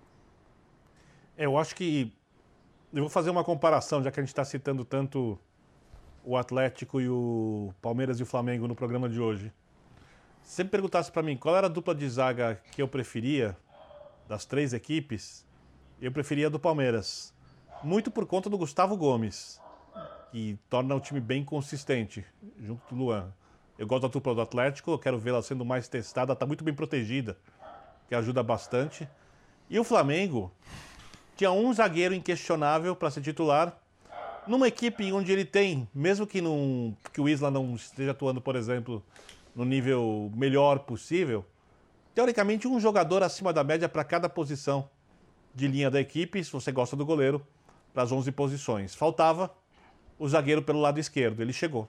Eu acho que. Eu vou fazer uma comparação, já que a gente está citando tanto o Atlético e o Palmeiras e o Flamengo no programa de hoje. Se você perguntasse para mim qual era a dupla de zaga que eu preferia, das três equipes, eu preferia a do Palmeiras. Muito por conta do Gustavo Gomes, que torna o time bem consistente, junto do Luan. Eu gosto da dupla do Atlético, quero vê-la sendo mais testada, está muito bem protegida, que ajuda bastante. E o Flamengo tinha um zagueiro inquestionável para ser titular, numa equipe onde ele tem, mesmo que, num, que o Isla não esteja atuando, por exemplo, no nível melhor possível, teoricamente um jogador acima da média para cada posição de linha da equipe, se você gosta do goleiro, para as 11 posições. Faltava o zagueiro pelo lado esquerdo, ele chegou.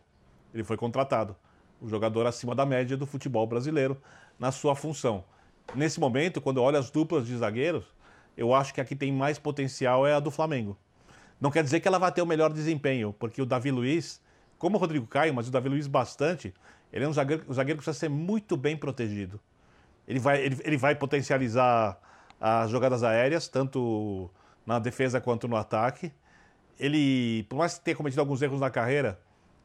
Ele foi contratado. O jogador acima da média do futebol brasileiro na sua função. Nesse momento, quando eu olho as duplas de zagueiros, eu acho que a que tem mais potencial é a do Flamengo. Não quer dizer que ela vai ter o melhor desempenho, porque o Davi Luiz, como o Rodrigo Caio, mas o Davi Luiz bastante, ele é um zagueiro, um zagueiro que precisa ser muito bem protegido. Ele vai, ele, ele vai potencializar as jogadas aéreas, tanto na defesa quanto no ataque. Ele, por mais que tenha cometido alguns erros na carreira,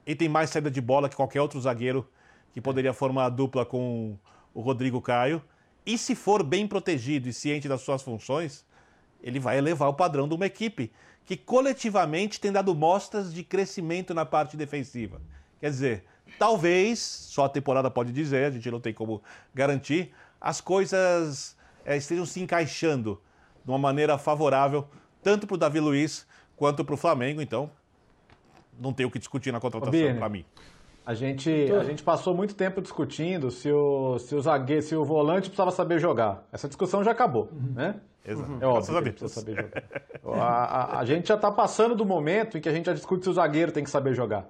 ele tem mais saída de bola que qualquer outro zagueiro que poderia formar a dupla com o Rodrigo Caio. E se for bem protegido e ciente das suas funções, ele vai elevar o padrão de uma equipe que coletivamente tem dado mostras de crescimento na parte defensiva. Quer dizer, talvez, só a temporada pode dizer, a gente não tem como garantir, as coisas é, estejam se encaixando de uma maneira favorável, tanto para o Davi Luiz quanto para o Flamengo. Então, não tem o que discutir na contratação para mim. A gente, a gente passou muito tempo discutindo se o, se o zagueiro, se o volante precisava saber jogar. Essa discussão já acabou, uhum. né? Exato. É óbvio precisa saber jogar. A, a, a gente já está passando do momento em que a gente já discute se o zagueiro tem que saber jogar.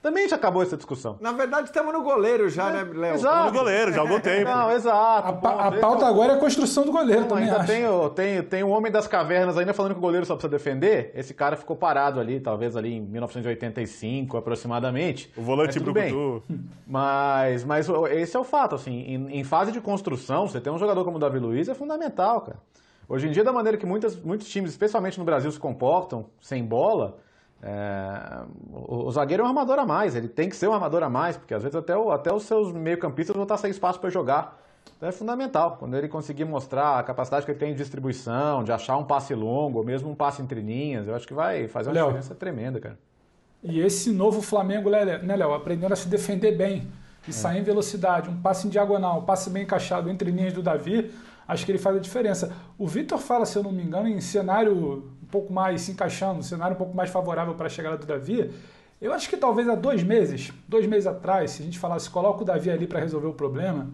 Também já acabou essa discussão. Na verdade, estamos no goleiro já, é, né, Léo? Exato. no goleiro, já há algum tempo. Não, exato. A, pa, a pauta agora é a construção do goleiro não, também, ainda tem, o, tem, tem um homem das cavernas ainda falando que o goleiro só precisa defender. Esse cara ficou parado ali, talvez ali em 1985, aproximadamente. O volante Brucutu. [laughs] Mas, mas esse é o fato, assim, em, em, fase de construção, você ter um jogador como o Davi Luiz é fundamental, cara. Hoje em dia, da maneira que muitas, muitos times, especialmente no Brasil, se comportam, sem bola é, o, o, zagueiro é um armador a mais, ele tem que ser um armador a mais, porque às vezes até, o, até os seus meio-campistas vão estar sem espaço para jogar. Então é fundamental, quando ele conseguir mostrar a capacidade que ele tem de distribuição, de achar um passe longo, ou mesmo um passe entre linhas, eu acho que vai fazer uma Léo, diferença tremenda, cara. E esse novo Flamengo, né, Léo, aprendendo a se defender bem e é. sair em velocidade, um passe em diagonal, um passe bem encaixado entre linhas do Davi, acho que ele faz a diferença. O Vitor fala, se eu não me engano, em cenário pouco mais se encaixando, um cenário um pouco mais favorável para a chegada do Davi. Eu acho que talvez há dois meses, dois meses atrás, se a gente falasse coloca o Davi ali para resolver o problema,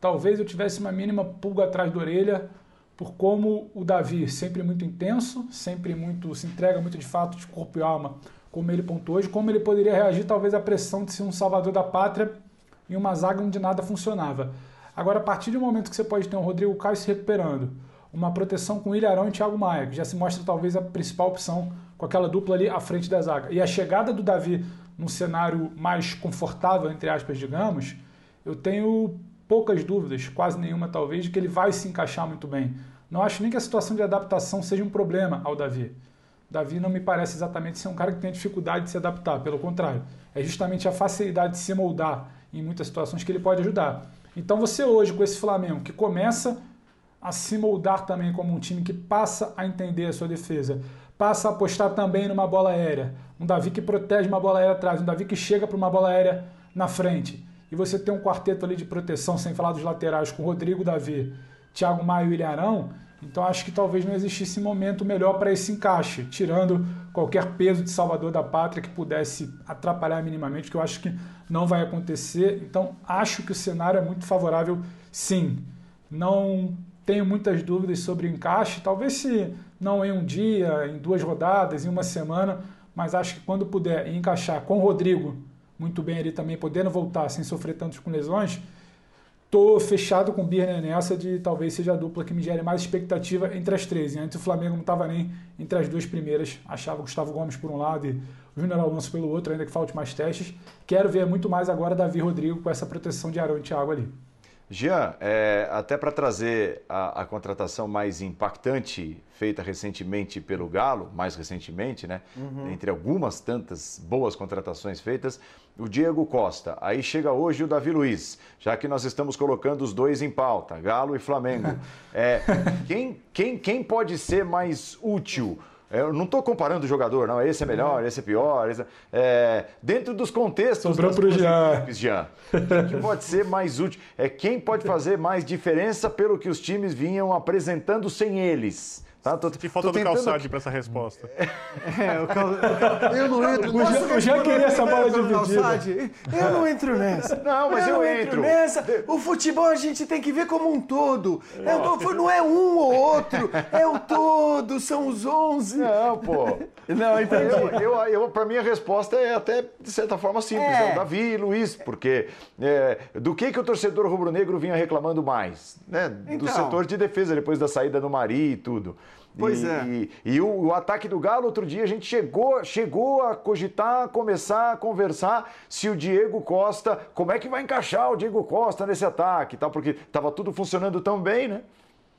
talvez eu tivesse uma mínima pulga atrás da orelha por como o Davi, sempre muito intenso, sempre muito se entrega muito de fato de corpo e alma, como ele pontuou hoje, como ele poderia reagir talvez à pressão de ser um salvador da pátria em uma zaga onde nada funcionava. Agora, a partir do momento que você pode ter um Rodrigo Caio se recuperando, uma proteção com Ilharão e Thiago Maia, que já se mostra talvez a principal opção com aquela dupla ali à frente da zaga. E a chegada do Davi num cenário mais confortável, entre aspas, digamos, eu tenho poucas dúvidas, quase nenhuma talvez, de que ele vai se encaixar muito bem. Não acho nem que a situação de adaptação seja um problema ao Davi. Davi não me parece exatamente ser um cara que tem dificuldade de se adaptar, pelo contrário. É justamente a facilidade de se moldar em muitas situações que ele pode ajudar. Então você hoje com esse Flamengo que começa a se moldar também como um time que passa a entender a sua defesa, passa a apostar também numa bola aérea. Um Davi que protege uma bola aérea atrás, um Davi que chega para uma bola aérea na frente. E você tem um quarteto ali de proteção, sem falar dos laterais, com Rodrigo Davi, Thiago Maio e William Arão. Então acho que talvez não existisse momento melhor para esse encaixe, tirando qualquer peso de salvador da pátria que pudesse atrapalhar minimamente, que eu acho que não vai acontecer. Então acho que o cenário é muito favorável, sim. Não tenho muitas dúvidas sobre o encaixe, talvez se não em um dia, em duas rodadas, em uma semana, mas acho que quando puder encaixar com o Rodrigo muito bem ali também, podendo voltar sem sofrer tantos com lesões, tô fechado com o Birner nessa de talvez seja a dupla que me gere mais expectativa entre as três. E antes o Flamengo não estava nem entre as duas primeiras, achava Gustavo Gomes por um lado e o Júnior Alonso pelo outro, ainda que falte mais testes. Quero ver muito mais agora Davi Rodrigo com essa proteção de Arão e Thiago ali. Jean, é, até para trazer a, a, contratação mais impactante feita recentemente pelo Galo, mais recentemente, né? Uhum. Entre algumas tantas boas contratações feitas, o Diego Costa. Aí chega hoje o Davi Luiz, já que nós estamos colocando os dois em pauta, Galo e Flamengo. [laughs] É, quem, quem, quem pode ser mais útil? Eu não estou comparando o jogador, não. Esse é melhor, esse é pior. Esse é... Dentro dos contextos Sobrou das Jean. Jean. Quem pode ser mais útil? É quem pode fazer mais diferença pelo que os times vinham apresentando sem eles. Tá? Tô, que falta do calçade para essa resposta. É, o cal... [laughs] Eu não entro nessa. Eu já queria essa bola dividida. Eu não entro nessa. Não, mas eu, eu entro. entro. nessa. O futebol a gente tem que ver como um todo. É, não é um ou outro, é o todo, são os 11. Não, pô. [laughs] Não, entendi. Eu, eu, eu, para mim a resposta é até, de certa forma, simples. É, é o Davi e Luiz, porque é, do que, que o torcedor rubro-negro vinha reclamando mais? Né? Do então, setor de defesa, depois da saída do Mari e tudo. Pois e, é. E, e o, o, ataque do Galo, outro dia, a gente chegou, chegou a cogitar, começar a conversar se o Diego Costa, como é que vai encaixar o Diego Costa nesse ataque tal, porque estava tudo funcionando tão bem, né?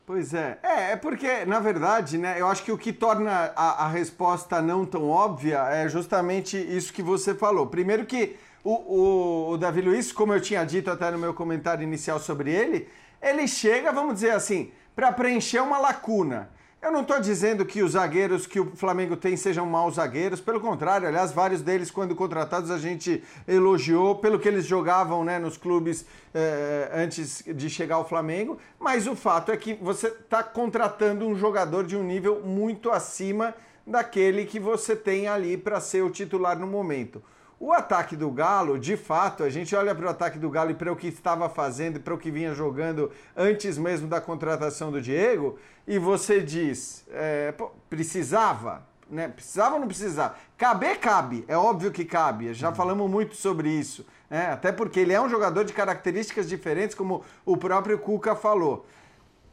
Pois é. É, é porque, na verdade, né, eu acho que o que torna a, a resposta não tão óbvia é justamente isso que você falou. Primeiro que o, o, o Davi Luiz, como eu tinha dito até no meu comentário inicial sobre ele, ele chega, vamos dizer assim, para preencher uma lacuna. Eu não estou dizendo que os zagueiros que o Flamengo tem sejam maus zagueiros, pelo contrário, aliás, vários deles, quando contratados, a gente elogiou pelo que eles jogavam né, nos clubes eh, antes de chegar ao Flamengo, mas o fato é que você está contratando um jogador de um nível muito acima daquele que você tem ali para ser o titular no momento. O ataque do Galo, de fato, a gente olha para o ataque do Galo e para o que estava fazendo e para o que vinha jogando antes mesmo da contratação do Diego, e você diz, é, pô, precisava, né? Precisava ou não precisava? Caber, cabe, é óbvio que cabe, já falamos muito sobre isso, né? até porque ele é um jogador de características diferentes, como o próprio Cuca falou.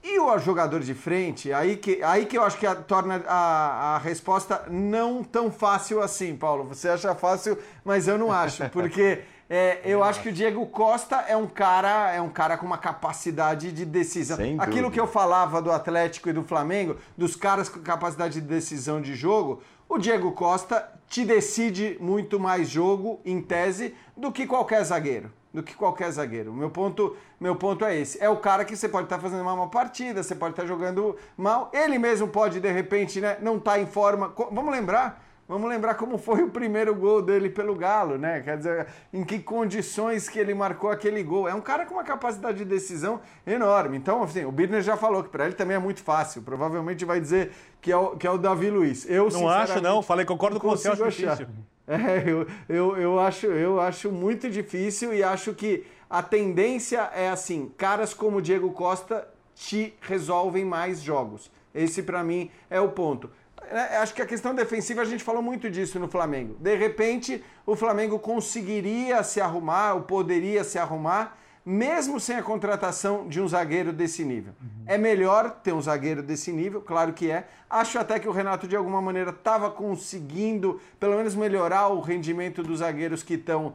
E o jogador de frente, aí que, aí que eu acho que a, torna a, a resposta não tão fácil assim, Paulo. Você acha fácil, mas eu não acho, [laughs] porque é, eu acho que o Diego Costa é um cara, é um cara com uma capacidade de decisão. Sem Aquilo dúvida. que eu falava do Atlético e do Flamengo, dos caras com capacidade de decisão de jogo, o Diego Costa te decide muito mais jogo, em tese, do que qualquer zagueiro do que qualquer zagueiro. Meu ponto, meu ponto é esse. É o cara que você pode estar tá fazendo uma, uma partida, você pode estar tá jogando mal. Ele mesmo pode, de repente, né, não estar tá em forma. Vamos lembrar? Vamos lembrar como foi o primeiro gol dele pelo Galo, né? Quer dizer, em que condições que ele marcou aquele gol. É um cara com uma capacidade de decisão enorme. Então, assim, o Birner já falou que para ele também é muito fácil. Provavelmente vai dizer que é o, que é o Davi Luiz. Eu, não acho, não. Falei, concordo com você, acho achar. É, [laughs] eu, eu, eu, acho, eu acho muito difícil e acho que a tendência é assim: caras como Diego Costa te resolvem mais jogos. Esse, para mim, é o ponto. É, acho que a questão defensiva, a gente falou muito disso no Flamengo. De repente, o Flamengo conseguiria se arrumar, ou poderia se arrumar, mesmo sem a contratação de um zagueiro desse nível. Uhum. É melhor ter um zagueiro desse nível, claro que é. Acho até que o Renato, de alguma maneira, estava conseguindo, pelo menos, melhorar o rendimento dos zagueiros que estão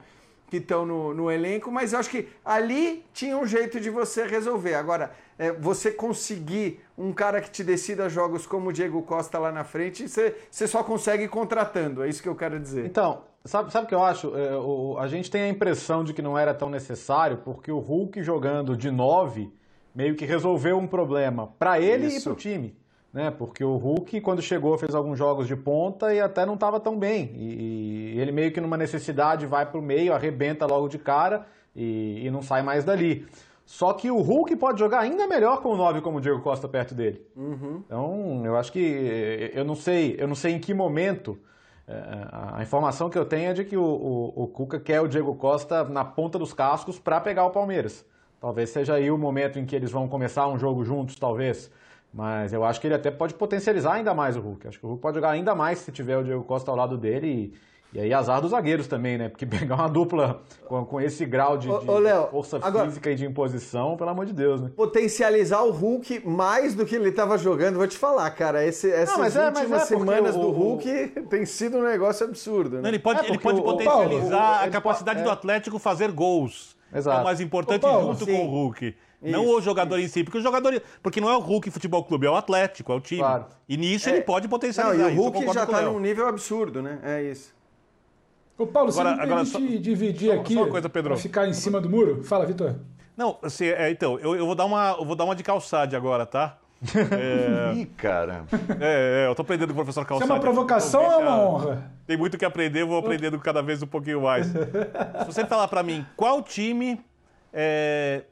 que estão no, no, elenco, mas acho que ali tinha um jeito de você resolver. Agora, é, você conseguir um cara que te decida jogos como o Diego Costa lá na frente, você só consegue contratando, é isso que eu quero dizer. Então, sabe, sabe o que eu acho? É, o, a gente tem a impressão de que não era tão necessário, porque o Hulk jogando de 9 meio que resolveu um problema para ele isso. e para o time né? Porque o Hulk, quando chegou, fez alguns jogos de ponta e até não estava tão bem. E, e, ele meio que numa necessidade vai para o meio, arrebenta logo de cara e, e, não sai mais dali. Só que o Hulk pode jogar ainda melhor com o 9 como o Diego Costa perto dele. Uhum. Então, eu acho que eu não sei, eu não sei em que momento. É, a informação que eu tenho é de que o, o, o Cuca quer o Diego Costa na ponta dos cascos para pegar o Palmeiras. Talvez seja aí o momento em que eles vão começar um jogo juntos, talvez. Mas eu acho que ele até pode potencializar ainda mais o Hulk. Acho que o Hulk pode jogar ainda mais se tiver o Diego Costa ao lado dele. E, aí azar dos zagueiros também, né? Porque [laughs] pegar uma dupla com, com esse grau de, ô, ô, Léo, força agora, física e de imposição, pelo amor de Deus, né? Potencializar o Hulk mais do que ele estava jogando, vou te falar, cara. Esse, essas Não, é, últimas é, semanas o, do Hulk o, tem sido um negócio absurdo, né? Não, ele pode, é ele pode potencializar Paulo, a capacidade do Atlético fazer gols. Exato. é o mais importante Ô, Paulo, junto sim. com o Hulk. Isso, não o jogador isso. em si, porque o jogador. Porque não é o Hulk Futebol Clube, é o Atlético, é o time. Claro. E nisso é. ele pode potencializar. Não, e o Hulk já está num nível absurdo, né? É isso. Ô Paulo, agora, você agora, só, dividir só, aqui só uma coisa, Pedro. ficar em cima do muro? Fala, Vitor. Não, assim, é, então, eu, eu, vou dar uma, eu vou dar uma de calçade agora, tá? [laughs] É... Ih, cara. É, é, eu tô aprendendo com o professor Calçado. Isso é uma provocação ou é uma honra? Tem muito que aprender, eu vou aprendendo cada vez um pouquinho mais. [laughs] Se você falar para mim qual time é,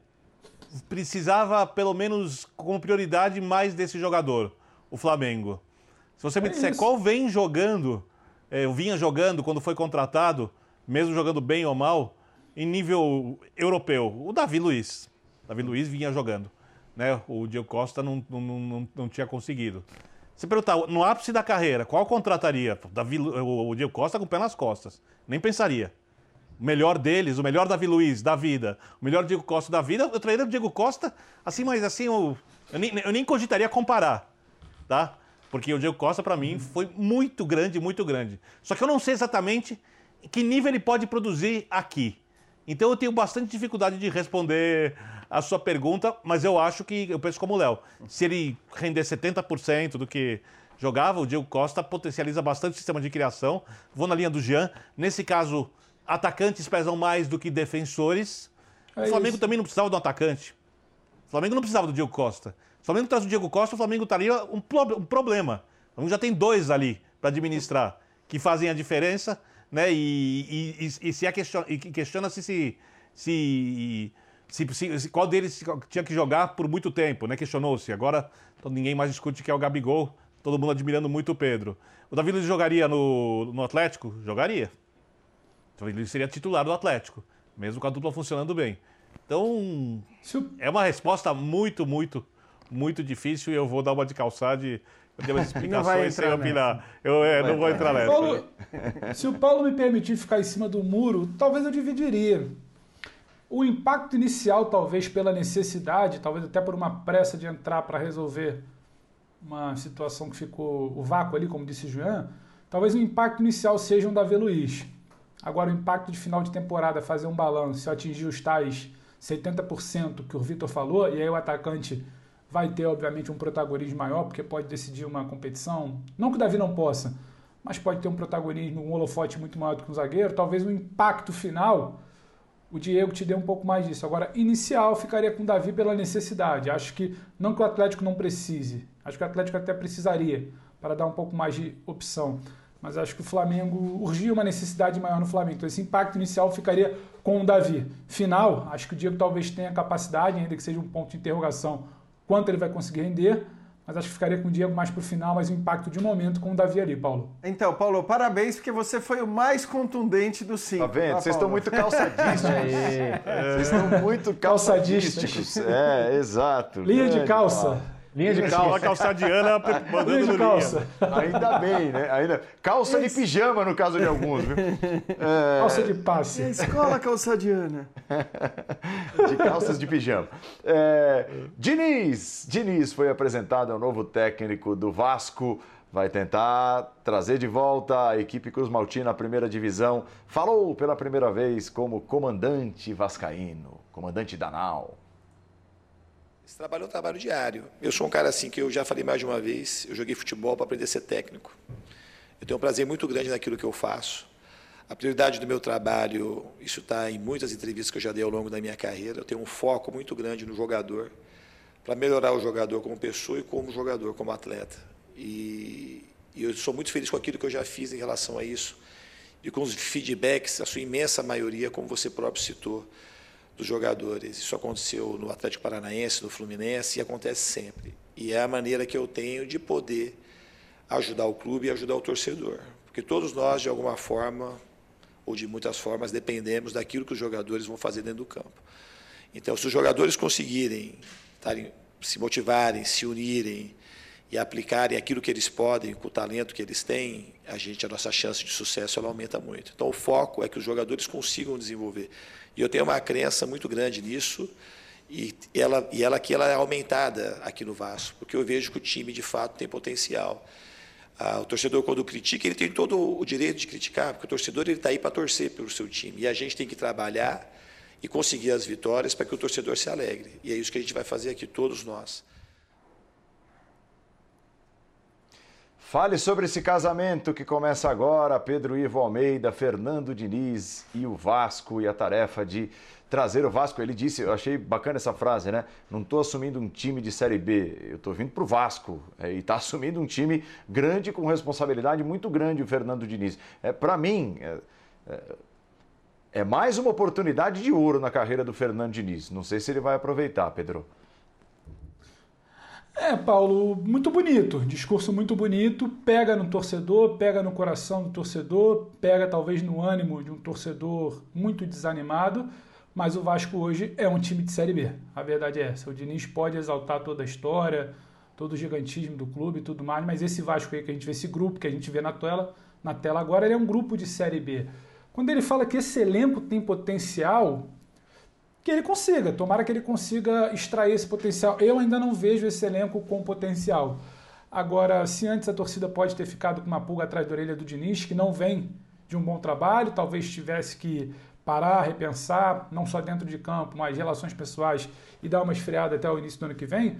precisava, pelo menos como prioridade, mais desse jogador, o Flamengo. Se você me é disser isso. qual vem jogando, é, vinha jogando quando foi contratado, mesmo jogando bem ou mal, em nível europeu, o Davi Luiz. Davi Luiz vinha jogando né? O Diego Costa não, não, não, não tinha conseguido. Se perguntar, no ápice da carreira, qual contrataria? Davi, o Diego Costa com o pé nas costas. Nem pensaria. O melhor deles, o melhor Davi Luiz da vida, o melhor Diego Costa da vida, eu traria o Diego Costa, assim, mas assim, eu, eu, nem, eu nem cogitaria comparar, tá? Porque o Diego Costa, para mim, foi muito grande, muito grande. Só que eu não sei exatamente que nível ele pode produzir aqui. Então eu tenho bastante dificuldade de responder a sua pergunta, mas eu acho que, eu penso como o Léo, se ele render 70% do que jogava, o Diego Costa potencializa bastante o sistema de criação. Vou na linha do Jean. Nesse caso, atacantes pesam mais do que defensores. É o Flamengo isso. também não precisava de um atacante. O Flamengo não precisava do Diego Costa. Flamengo traz o Diego Costa, o Flamengo estaria um, um problema. O Flamengo já tem dois ali para administrar, que fazem a diferença, né? E, e, e, e se questiona, questiona-se se, se se, se, qual deles tinha que jogar por muito tempo, né? Questionou-se. Agora então, ninguém mais discute que é o Gabigol, todo mundo admirando muito o Pedro. O Davi Luiz jogaria no, no Atlético? Jogaria. O Davi Luiz seria titular do Atlético, mesmo com a dupla funcionando bem. Então, é uma resposta muito, muito, muito difícil e eu vou dar uma de calçade. Eu dei umas [laughs] explicações sem opinar. Eu é, não, não vou entrar nessa. Paulo, se o Paulo me permitir ficar em cima do muro, talvez eu dividiria. O impacto inicial, talvez pela necessidade, talvez até por uma pressa de entrar para resolver uma situação que ficou o vácuo ali, como disse o Juan, talvez o impacto inicial seja um Davi Luiz. Agora, o impacto de final de temporada, fazer um balanço, atingir os tais 70% que o Vitor falou, e aí o atacante vai ter, obviamente, um protagonismo maior, porque pode decidir uma competição. Não que o Davi não possa, mas pode ter um protagonismo, um holofote muito maior do que um zagueiro. Talvez o impacto final o Diego te deu um pouco mais disso. Agora, inicial, ficaria com o Davi pela necessidade. Acho que não que o Atlético não precise. Acho que o Atlético até precisaria para dar um pouco mais de opção. Mas acho que o Flamengo urgia uma necessidade maior no Flamengo. Então esse impacto inicial ficaria com o Davi. Final, acho que o Diego talvez tenha capacidade, ainda que seja um ponto de interrogação, quanto ele vai conseguir render mas acho que ficaria com o Diego mais para o final, mas o impacto de momento com o Davi ali, Paulo. Então, Paulo, parabéns, porque você foi o mais contundente dos cinco. Tá vendo? Tá, Vocês estão muito calçadísticos. [laughs] Vocês estão muito calçadísticos. É, exato. Linha de calça. Linha de calça. A calçadiana [laughs] mandando linha de calça. Linha. Ainda bem, né? Ainda... Calça de pijama, no caso de alguns, viu? [laughs] É... Calça de passe. É escola calçadiana. [laughs] de calças de pijama. É... Diniz. Diniz foi apresentado ao novo técnico do Vasco. Vai tentar trazer de volta a equipe Cruz Maltina à primeira divisão. Falou pela primeira vez como comandante vascaíno, comandante Danal. Esse trabalho é um trabalho diário. Eu sou um cara assim que eu já falei mais de uma vez, eu joguei futebol para aprender a ser técnico. Eu tenho um prazer muito grande naquilo que eu faço. A prioridade do meu trabalho, isso está em muitas entrevistas que eu já dei ao longo da minha carreira, eu tenho um foco muito grande no jogador, para melhorar o jogador como pessoa e como jogador, como atleta. E, e eu sou muito feliz com aquilo que eu já fiz em relação a isso e com os feedbacks, a sua imensa maioria, como você próprio citou, dos jogadores. Isso aconteceu no Atlético Paranaense, no Fluminense e acontece sempre. E é a maneira que eu tenho de poder ajudar o clube e ajudar o torcedor. Porque todos nós, de alguma forma, ou de muitas formas, dependemos daquilo que os jogadores vão fazer dentro do campo. Então, se os jogadores conseguirem se motivarem, se unirem e aplicarem aquilo que eles podem, com o talento que eles têm, a gente a nossa chance de sucesso ela aumenta muito. Então, o foco é que os jogadores consigam desenvolver. E eu tenho uma crença muito grande nisso, e ela, e ela aqui ela é aumentada aqui no Vasco, porque eu vejo que o time, de fato, tem potencial. Ah, o torcedor, quando critica, ele tem todo o direito de criticar, porque o torcedor está aí para torcer pelo seu time. E a gente tem que trabalhar e conseguir as vitórias para que o torcedor se alegre. E é isso que a gente vai fazer aqui, todos nós. Fale sobre esse casamento que começa agora, Pedro Ivo Almeida, Fernando Diniz e o Vasco e a tarefa de trazer o Vasco. Ele disse, eu achei bacana essa frase, né? Não estou assumindo um time de Série B, eu estou vindo para o Vasco. É, e está assumindo um time grande, com responsabilidade muito grande, o Fernando Diniz. É, para mim, é, é, é mais uma oportunidade de ouro na carreira do Fernando Diniz. Não sei se ele vai aproveitar, Pedro. É, Paulo, muito bonito, discurso muito bonito, pega no torcedor, pega no coração do torcedor, pega talvez no ânimo de um torcedor muito desanimado, mas o Vasco hoje é um time de Série B, a verdade é essa. O Diniz pode exaltar toda a história, todo o gigantismo do clube e tudo mais, mas esse Vasco aí que a gente vê, esse grupo que a gente vê na tela, na tela agora, ele é um grupo de Série B. Quando ele fala que esse elenco tem potencial, que ele consiga, tomara que ele consiga extrair esse potencial. Eu ainda não vejo esse elenco com potencial. Agora, se antes a torcida pode ter ficado com uma pulga atrás da orelha do Diniz, que não vem de um bom trabalho, talvez tivesse que parar, repensar, não só dentro de campo, mas relações pessoais e dar uma esfriada até o início do ano que vem,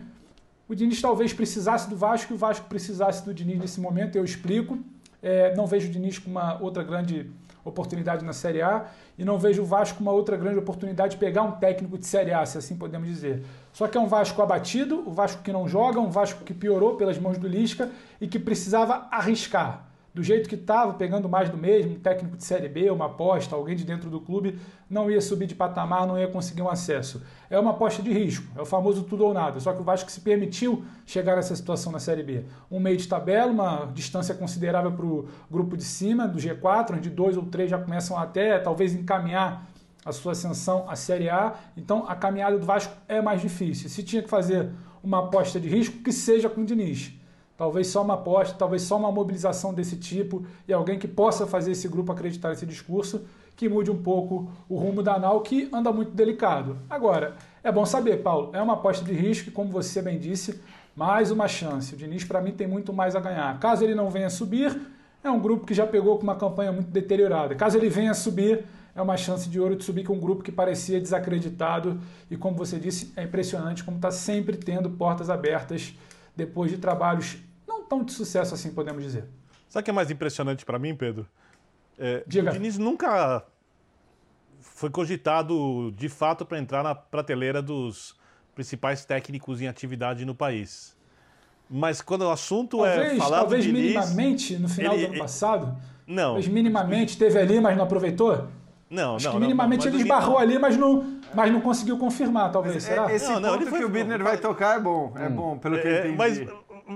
o Diniz talvez precisasse do Vasco e o Vasco precisasse do Diniz nesse momento, eu explico. É, não vejo o Diniz com uma outra grande oportunidade na Série A e não vejo o Vasco uma outra grande oportunidade de pegar um técnico de Série A, se assim podemos dizer. Só que é um Vasco abatido, o Vasco que não joga, um Vasco que piorou pelas mãos do Lisca e que precisava arriscar do jeito que estava, pegando mais do mesmo, um técnico de Série B, uma aposta, alguém de dentro do clube, não ia subir de patamar, não ia conseguir um acesso. É uma aposta de risco, é o famoso tudo ou nada. Só que o Vasco se permitiu chegar nessa situação na Série B. Um meio de tabela, uma distância considerável para o grupo de cima, do G4, onde dois ou três já começam até talvez encaminhar a sua ascensão à Série A. Então a caminhada do Vasco é mais difícil. Se tinha que fazer uma aposta de risco, que seja com o Diniz. Talvez só uma aposta, talvez só uma mobilização desse tipo e alguém que possa fazer esse grupo acreditar nesse discurso, que mude um pouco o rumo da NAU, que anda muito delicado. Agora, é bom saber, Paulo, é uma aposta de risco e, como você bem disse, mais uma chance. O Diniz, para mim, tem muito mais a ganhar. Caso ele não venha subir, é um grupo que já pegou com uma campanha muito deteriorada. Caso ele venha subir, é uma chance de ouro de subir com um grupo que parecia desacreditado e, como você disse, é impressionante como está sempre tendo portas abertas depois de trabalhos tão de sucesso assim, podemos dizer. Sabe o que é mais impressionante para mim, Pedro? É, Diga. O Diniz nunca foi cogitado de fato para entrar na prateleira dos principais técnicos em atividade no país. Mas quando o assunto talvez, é falar talvez do Diniz... minimamente no final ele, do ano passado? Não. Talvez minimamente teve ali, mas não aproveitou? Não, Acho não. que não, minimamente não, ele esbarrou ali, mas não, mas não conseguiu confirmar, talvez, será? É, esse Não, não, ponto ele foi- que o Birner vai tocar é bom, é bom, pelo que eu É, entendi. mas,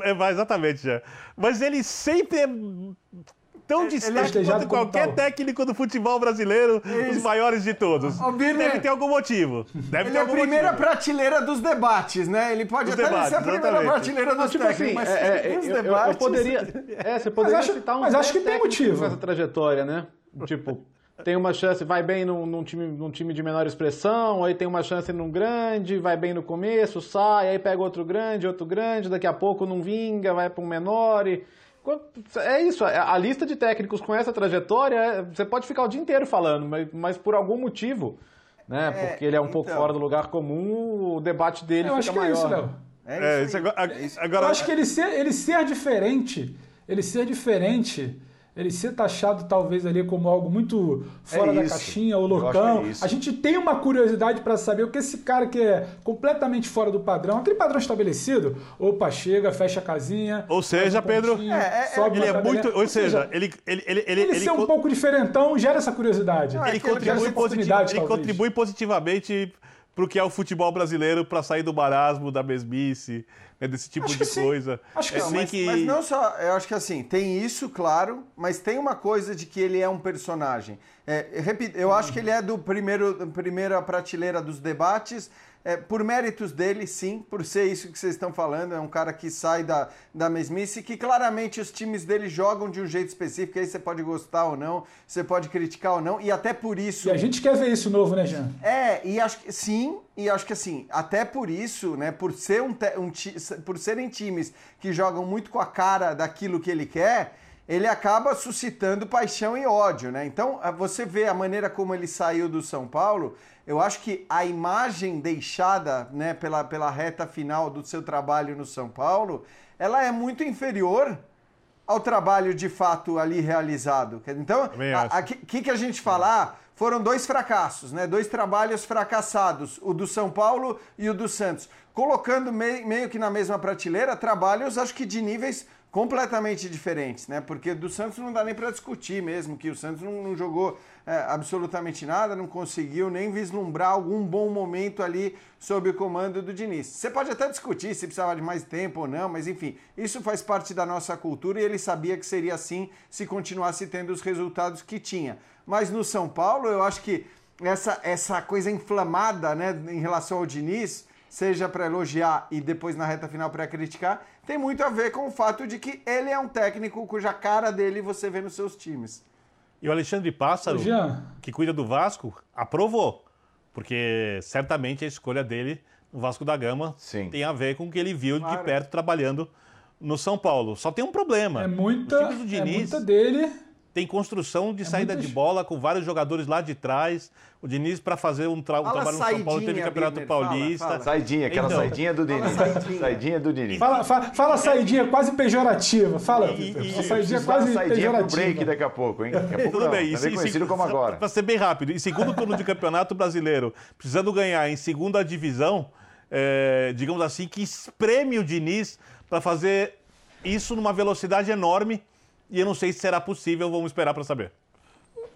é, exatamente, já. Mas ele sempre é tão distante festejado quanto qualquer tal. técnico do futebol brasileiro, os Isso. maiores de todos. Ô, Birner, Deve ter algum motivo. Deve Ele ter é a primeira motivo. prateleira dos debates, né? Ele pode Dos até não ser a debates, primeira exatamente. prateleira dos Tipo técnicos, assim, mas é, é, eu- eu, debates... eu poderia. É, você poderia acho- citar uns mas acho 10 que tem motivo. essa trajetória, né? Tipo, tem uma chance, vai bem num, num time, num time de menor expressão, aí tem uma chance num grande, vai bem no começo, sai, aí pega outro grande, outro grande, daqui a pouco não vinga, vai para um menor e. É isso, a a lista de técnicos com essa trajetória, é- você pode ficar o dia inteiro falando, mas, mas por algum motivo, né? É, Porque ele é um pouco então. fora do lugar comum, o debate dele Eu fica acho que é maior. isso, né? Léo. É É, isso agora, É isso. agora- Eu acho que ele ser, ele ser diferente, ele ser diferente, ele ser taxado talvez ali como algo muito fora É da caixinha, ou acho loucão. é a gente tem uma curiosidade para saber o que esse cara que é completamente fora do padrão, aquele padrão estabelecido, opa, chega, fecha a casinha. Ou seja, um Pedro, pontinho, É, é, sobe ele uma é muito. Ou seja, ele, ele, ele, ele, ele, ele ser um co- pouco diferentão gera essa curiosidade. Não, é ele contribui, positi- oportunidade, ele talvez. contribui positivamente para o que é o futebol brasileiro, para sair do marasmo, da mesmice, né, desse tipo Acho de que sim. coisa. Acho que é sim, assim mas, que... mas não só, eu acho que assim, tem isso, claro, mas tem uma coisa de que ele é um personagem. É, eu repito, eu acho que ele é do primeiro, da primeira prateleira dos debates, é, por méritos dele, sim, por ser isso que vocês estão falando, é um cara que sai da, da mesmice, que claramente os times dele jogam de um jeito específico, aí você pode gostar ou não, você pode criticar ou não, e até por isso... E a gente quer ver isso novo, né, Jean? É, e acho que sim, e acho que assim, até por isso, né, por ser um, um por serem times que jogam muito com a cara daquilo que ele quer, ele acaba suscitando paixão e ódio, né? Então, você vê a maneira como ele saiu do São Paulo, eu acho que a imagem deixada né, pela, pela reta final do seu trabalho no São Paulo, ela é muito inferior ao trabalho de fato ali realizado. Então, o que, que a gente falar? Ah, foram dois fracassos, né? Dois trabalhos fracassados, o do São Paulo e o do Santos. Colocando meio, meio que na mesma prateleira, trabalhos acho que de níveis completamente diferentes, né? Porque do Santos não dá nem para discutir mesmo, que o Santos não, não jogou é, absolutamente nada, não conseguiu nem vislumbrar algum bom momento ali sob o comando do Diniz. Você pode até discutir se precisava de mais tempo ou não, mas enfim, isso faz parte da nossa cultura e ele sabia que seria assim se continuasse tendo os resultados que tinha. Mas no São Paulo, eu acho que essa, essa coisa inflamada né, em relação ao Diniz seja para elogiar e depois na reta final para criticar, tem muito a ver com o fato de que ele é um técnico cuja cara dele você vê nos seus times. E o Alexandre Pássaro, que cuida do Vasco, aprovou. Porque certamente a escolha dele no Vasco da Gama Sim. tem a ver com o que ele viu claro. de perto trabalhando no São Paulo. Só tem um problema. É muita, do Diniz, é muita dele tem construção de é saída de bola com vários jogadores lá de trás. O Diniz, para fazer um, tra um trabalho no São Paulo, teve Campeonato Biner, Paulista. Fala, fala. Saidinha, aquela então, saidinha do Diniz. Saidinha. saidinha do Diniz. Fala, fala, fala saidinha quase pejorativa. Fala, e, e, saidinha quase saidinha pejorativa. pro break daqui a pouco, hein? Daqui a pouco Tudo não, bem. Também conhecido como agora. Para ser bem rápido, em segundo turno de Campeonato Brasileiro, precisando ganhar em segunda divisão, é, digamos assim, que espreme o Diniz para fazer isso numa velocidade enorme e eu não sei se será possível, vamos esperar para saber.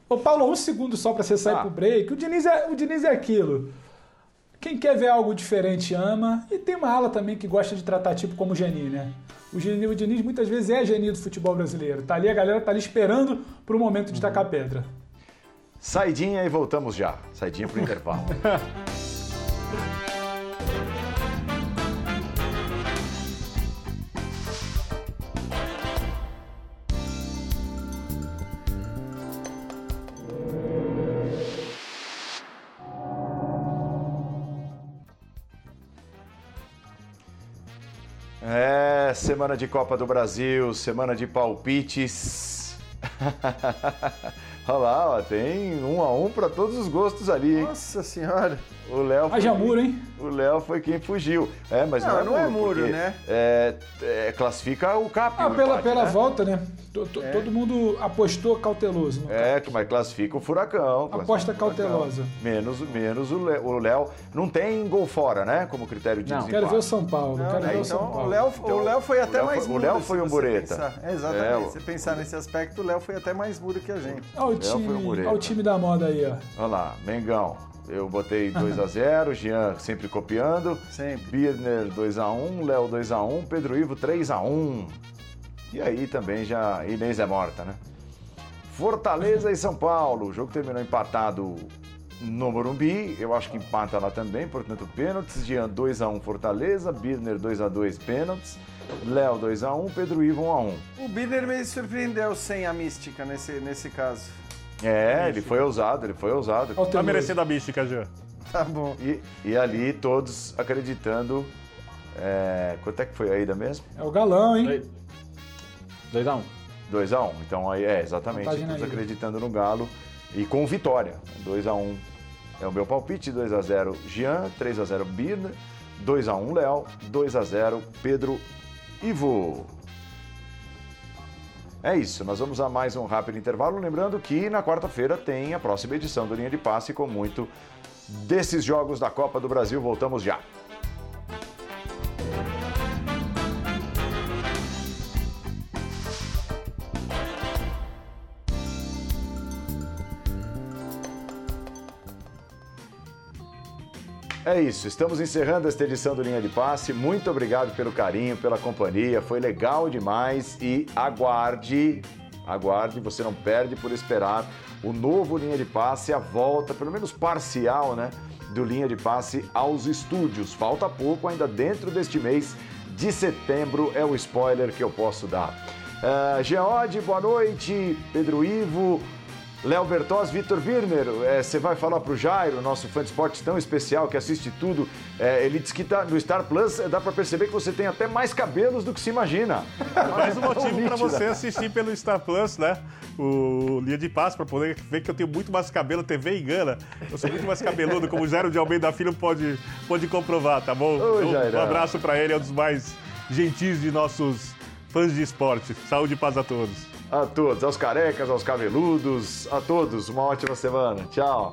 Ô Paulo, um segundo só para você sair ah. pro break. O Diniz, é, o Diniz é aquilo. Quem quer ver algo diferente ama. E tem uma ala também que gosta de tratar tipo como o Geni, né? O, Geni, o Diniz muitas vezes é Geni do futebol brasileiro. Tá ali, a galera tá ali esperando pro momento de tacar pedra. Saidinha e voltamos já. Saidinha pro [laughs] intervalo. Semana de Copa do Brasil, semana de palpites. [laughs] Olha lá, ó, tem um a um para todos os gostos ali, hein? Nossa senhora! O Léo. Haja muro, hein? O Léo foi quem fugiu. É, mas não, não é muro, não é muro né? É, é, classifica o CAP. Ah, pela, empate, pela né? volta, né? É. Todo mundo apostou cauteloso. é, CAP. mas classifica o Furacão. Aposta cautelosa. Menos, menos o Léo. Não tem gol fora, né? Como critério de não. desempate. Quero ver o São Paulo. Não, quero né? ver então, o São Paulo. O Léo, então, o Léo foi até Léo mais foi, mudo. O Léo foi um bureta. É, exatamente. É, se você pensar nesse aspecto, o Léo foi até mais mudo que a gente. O, time, olha o time da moda aí, ó. Olha lá, Mengão. Eu botei 2 a [laughs] 0 Jean sempre copiando. Sempre. Birner 2 a 1 Léo 2 a 1 Pedro Ivo 3 a 1 E aí também já Inês é morta, né? Fortaleza e São Paulo. O jogo terminou empatado no Morumbi. Eu acho que empata lá também, portanto, pênaltis. Jean 2 a 1 Fortaleza, Birner 2 a 2 pênaltis. Léo 2 a 1 Pedro Ivo 1 a 1 O Birner me surpreendeu sem a mística nesse, nesse caso. É, ele foi ousado, ele foi ousado. Tá merecendo a mística, já. Tá bom. E, e ali todos acreditando. É, quanto é que foi a ida mesmo? É o galão, hein? 2x1. 2x1. Então aí é, exatamente. Todos acreditando no Galo e com vitória. 2x1 é o meu palpite. 2x0 Jean, 3x0 Birna, 2x1 Léo, 2x0 Pedro Ivo. É isso, nós vamos a mais um rápido intervalo. Lembrando que na quarta-feira tem a próxima edição do Linha de Passe com muito desses jogos da Copa do Brasil. Voltamos já. É isso, estamos encerrando esta edição do Linha de Passe. Muito obrigado pelo carinho, pela companhia, foi legal demais e aguarde, aguarde, você não perde por esperar o novo Linha de Passe, a volta, pelo menos parcial, né, do Linha de Passe aos estúdios. Falta pouco, ainda dentro deste mês de setembro, é o spoiler que eu posso dar. Uh, Geode, boa noite. Pedro Ivo, Léo Bertós, Vitor Birner, é, você vai falar pro Jairo, nosso fã de esportes tão especial que assiste tudo. É, ele disse que tá, no Star Plus é, dá para perceber que você tem até mais cabelos do que se imagina. Mais um [laughs] motivo para você assistir pelo Star Plus, né? O Linha de Passo, para poder ver que eu tenho muito mais cabelo, TV engana. Eu sou muito mais cabeludo, como o Jairo de Almeida Filho pode, pode comprovar, tá bom? Ô, Jairão. um abraço para ele, é um dos mais gentis de nossos fãs de esporte. Saúde e paz a todos. A todos, aos carecas, aos cabeludos, a todos, uma ótima semana. Tchau.